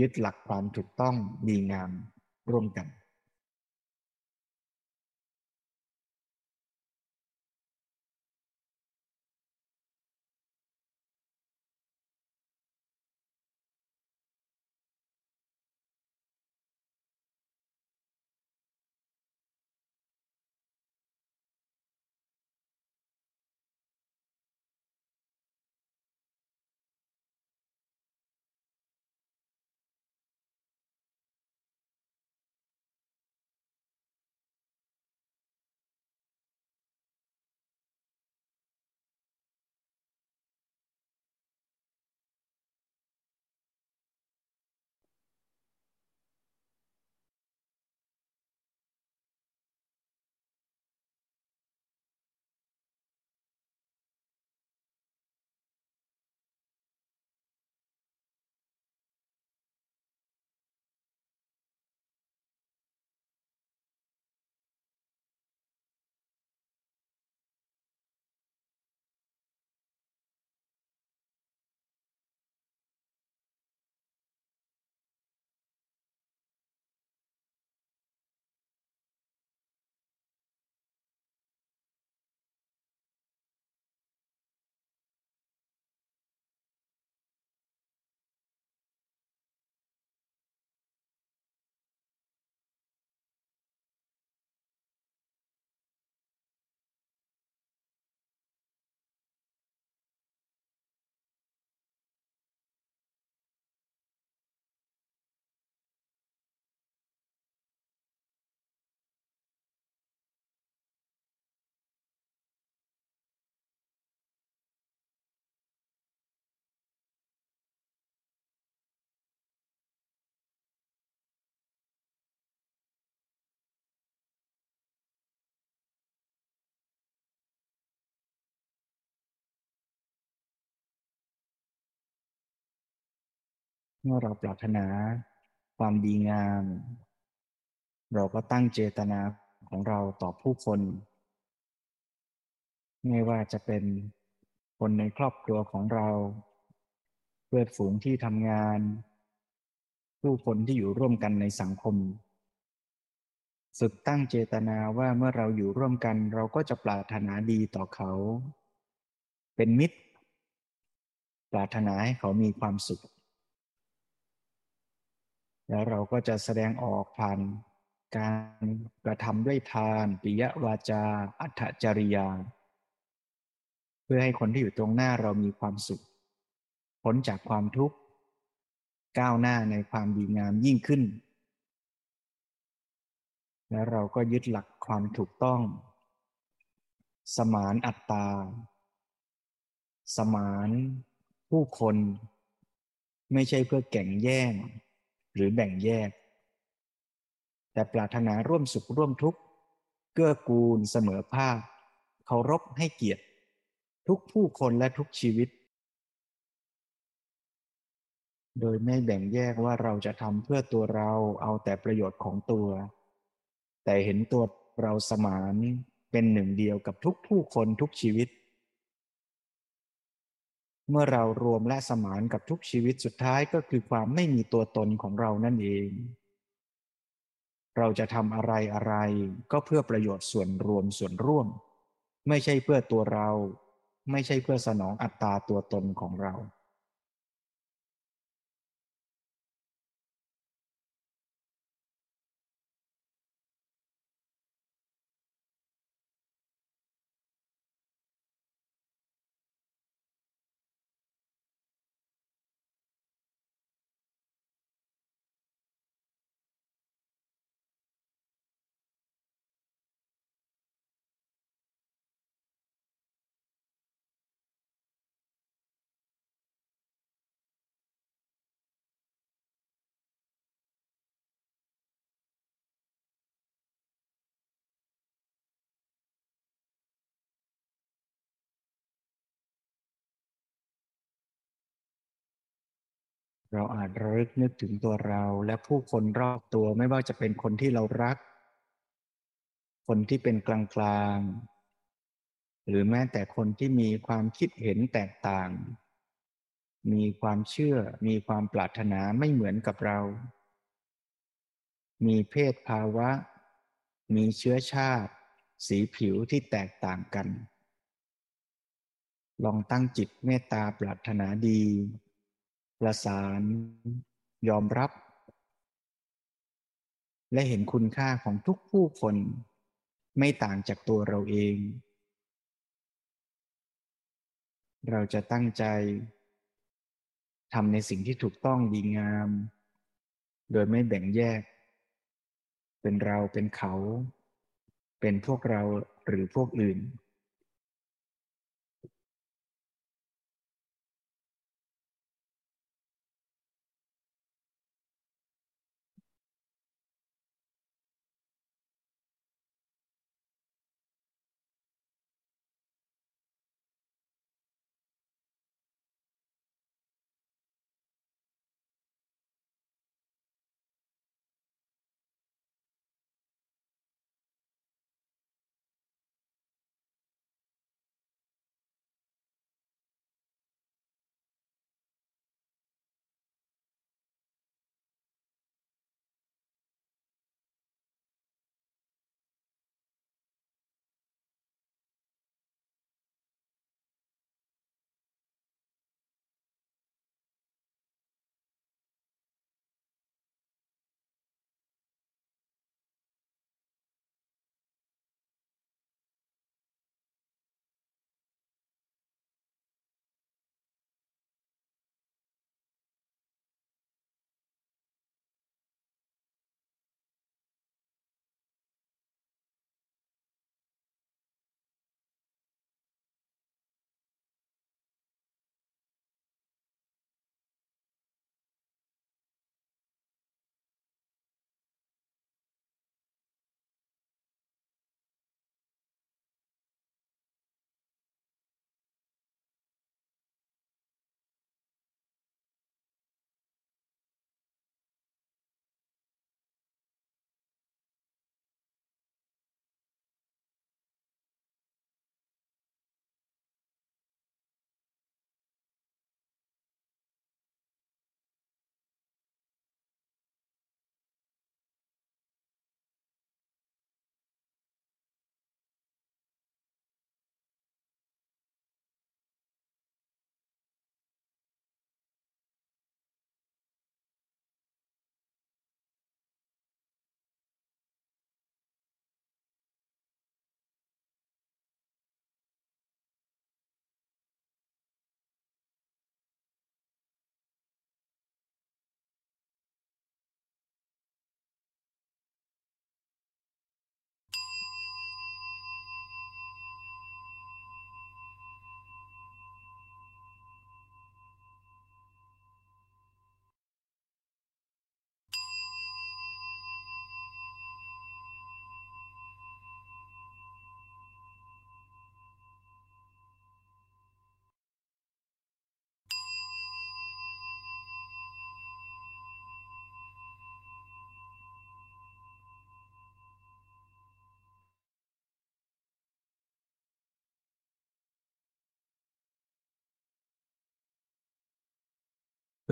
ยึดหลักความถูกต้องดีงามร่วมกัน เมื่อเราปรารถนาความดีงาม เราก็ตั้งเจตนาของเราต่อผู้คน ไม่ว่าจะเป็นคนในครอบครัวของเรา เพื่อนฝูงที่ทำงาน ผู้คนที่อยู่ร่วมกันในสังคม ฝึกตั้งเจตนาว่าเมื่อเราอยู่ร่วมกันเราก็จะปรารถนาดีต่อเขา เป็นมิตร ปรารถนาให้เขามีความสุข แล้วเราก็จะแสดงออกผ่านการกระทำด้วยทาน ปิยวาจา อัตจริยา เพื่อให้คนที่อยู่ตรงหน้าเรามีความสุขพ้นจากความทุกข์ ก้าวหน้าในความดีงามยิ่งขึ้น และเราก็ยึดหลักความถูกต้อง สมานอัตตา สมานผู้คน ไม่ใช่เพื่อแก่งแย่ง หรือแบ่งแยก แต่ปรารถนาร่วมสุขร่วมทุกข์ เกื้อกูลเสมอภาค เคารพให้เกียรติ ทุกผู้คนและทุกชีวิต โดยไม่แบ่งแยกว่าเราจะทำเพื่อตัวเราเอาแต่ประโยชน์ของตัว แต่เห็นตัวเราสมานเป็นหนึ่งเดียวกับทุกผู้คนทุกชีวิต เมื่อเรารวมและสมานกับทุกชีวิตสุดท้ายก็คือความไม่มีตัวตนของเรานั่นเอง เราจะทำอะไรอะไรก็เพื่อประโยชน์ส่วนรวมส่วนร่วม ไม่ใช่เพื่อตัวเรา ไม่ใช่เพื่อสนองอัตตาตัวตนของเรา เราอาจระลึกนึกถึงตัวเราและผู้คนรอบตัวไม่ว่าจะเป็นคนที่เรารัก คนที่เป็นกลางกลางหรือแม้แต่คนที่มีความคิดเห็นแตกต่าง มีความเชื่อ มีความปรารถนาไม่เหมือนกับเรา มีเพศภาวะ มีเชื้อชาติ สีผิวที่แตกต่างกัน ลองตั้งจิตเมตตาปรารถนาดี ประสานยอมรับ และเห็นคุณค่าของทุกผู้คน ไม่ต่างจากตัวเราเอง เราจะตั้งใจทำในสิ่งที่ถูกต้องดีงาม โดยไม่แบ่งแยก เป็นเราเป็นเขา เป็นพวกเราหรือพวกอื่น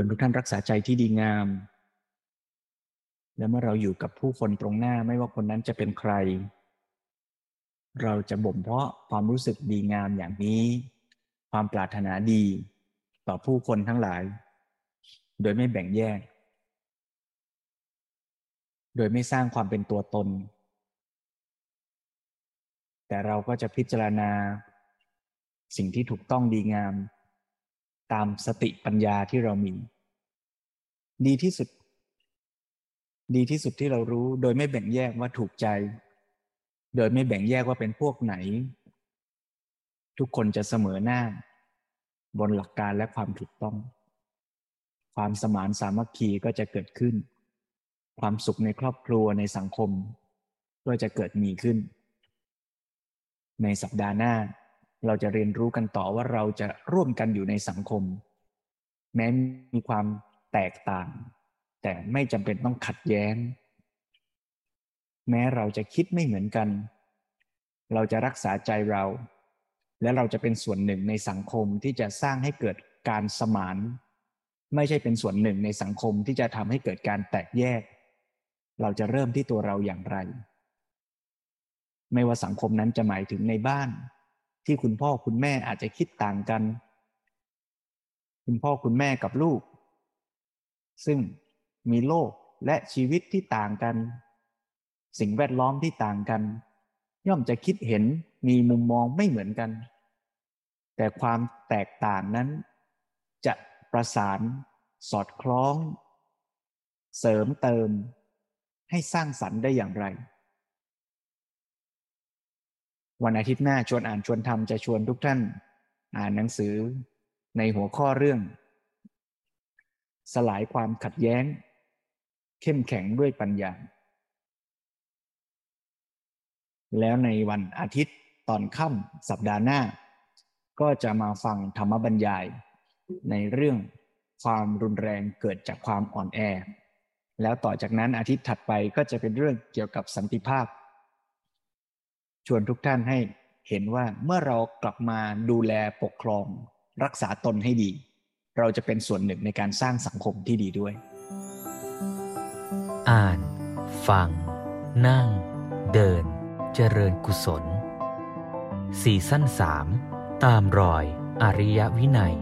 เพื่อนทุกท่านรักษาใจที่ดีงาม และเมื่อเราอยู่กับผู้คนตรงหน้าไม่ว่าคนนั้นจะเป็นใคร เราจะบ่มเพาะความรู้สึกดีงามอย่างนี้ ความปรารถนาดี ต่อผู้คนทั้งหลาย โดยไม่แบ่งแยก โดยไม่สร้างความเป็นตัวตน แต่เราก็จะพิจารณา สิ่งที่ถูกต้องดีงาม ตามสติปัญญาที่เรามี ดีที่สุด ดีที่สุดที่เรารู้ โดยไม่แบ่งแยกว่าถูกใจ โดยไม่แบ่งแยกว่าเป็นพวกไหน ทุกคนจะเสมอหน้า บนหลักการและความถูกต้อง ความสมานสามัคคีก็จะเกิดขึ้น ความสุขในครอบครัวในสังคม ก็จะเกิดมีขึ้น ในสัปดาห์หน้า เราจะเรียนรู้กันต่อว่าเราจะร่วมกันอยู่ในสังคม แม้มีความแตกต่าง แต่ไม่จำเป็นต้องขัดแย้ง แม้เราจะคิดไม่เหมือนกัน เราจะรักษาใจเรา และเราจะเป็นส่วนหนึ่งในสังคมที่จะสร้างให้เกิดการสมาน ไม่ใช่เป็นส่วนหนึ่งในสังคมที่จะทำให้เกิดการแตกแยก เราจะเริ่มที่ตัวเราอย่างไร ไม่ว่าสังคมนั้นจะหมายถึงในบ้าน ที่คุณพ่อคุณแม่อาจจะคิดต่างกัน คุณพ่อคุณแม่กับลูก ซึ่งมีโลกและชีวิตที่ต่างกัน สิ่งแวดล้อมที่ต่างกัน ย่อมจะคิดเห็นมีมุมมองไม่เหมือนกัน แต่ความแตกต่างนั้น จะประสานสอดคล้อง เสริมเติมให้สร้างสรรค์ได้อย่างไร วันอาทิตย์หน้าชวนอ่านชวนทำจะชวนทุกท่าน อ่านหนังสือในหัวข้อเรื่อง สลายความขัดแย้ง เข้มแข็งด้วยปัญญา แล้วในวันอาทิตย์ตอนค่ำสัปดาห์หน้า ก็จะมาฟังธรรมบรรยาย ในเรื่องความรุนแรงเกิดจากความอ่อนแอ แล้วต่อจากนั้นอาทิตย์ถัดไปก็จะเป็นเรื่องเกี่ยวกับสันติภาพ ชวนทุกท่านให้เห็นว่าเมื่อเรากลับมาดูแลปกครอง รักษาตนให้ดี เราจะเป็นส่วนหนึ่งในการสร้างสังคมที่ดีด้วย อ่าน ฟัง นั่ง เดิน เจริญกุศล สี่สั้นสามตามรอย อริยวินัย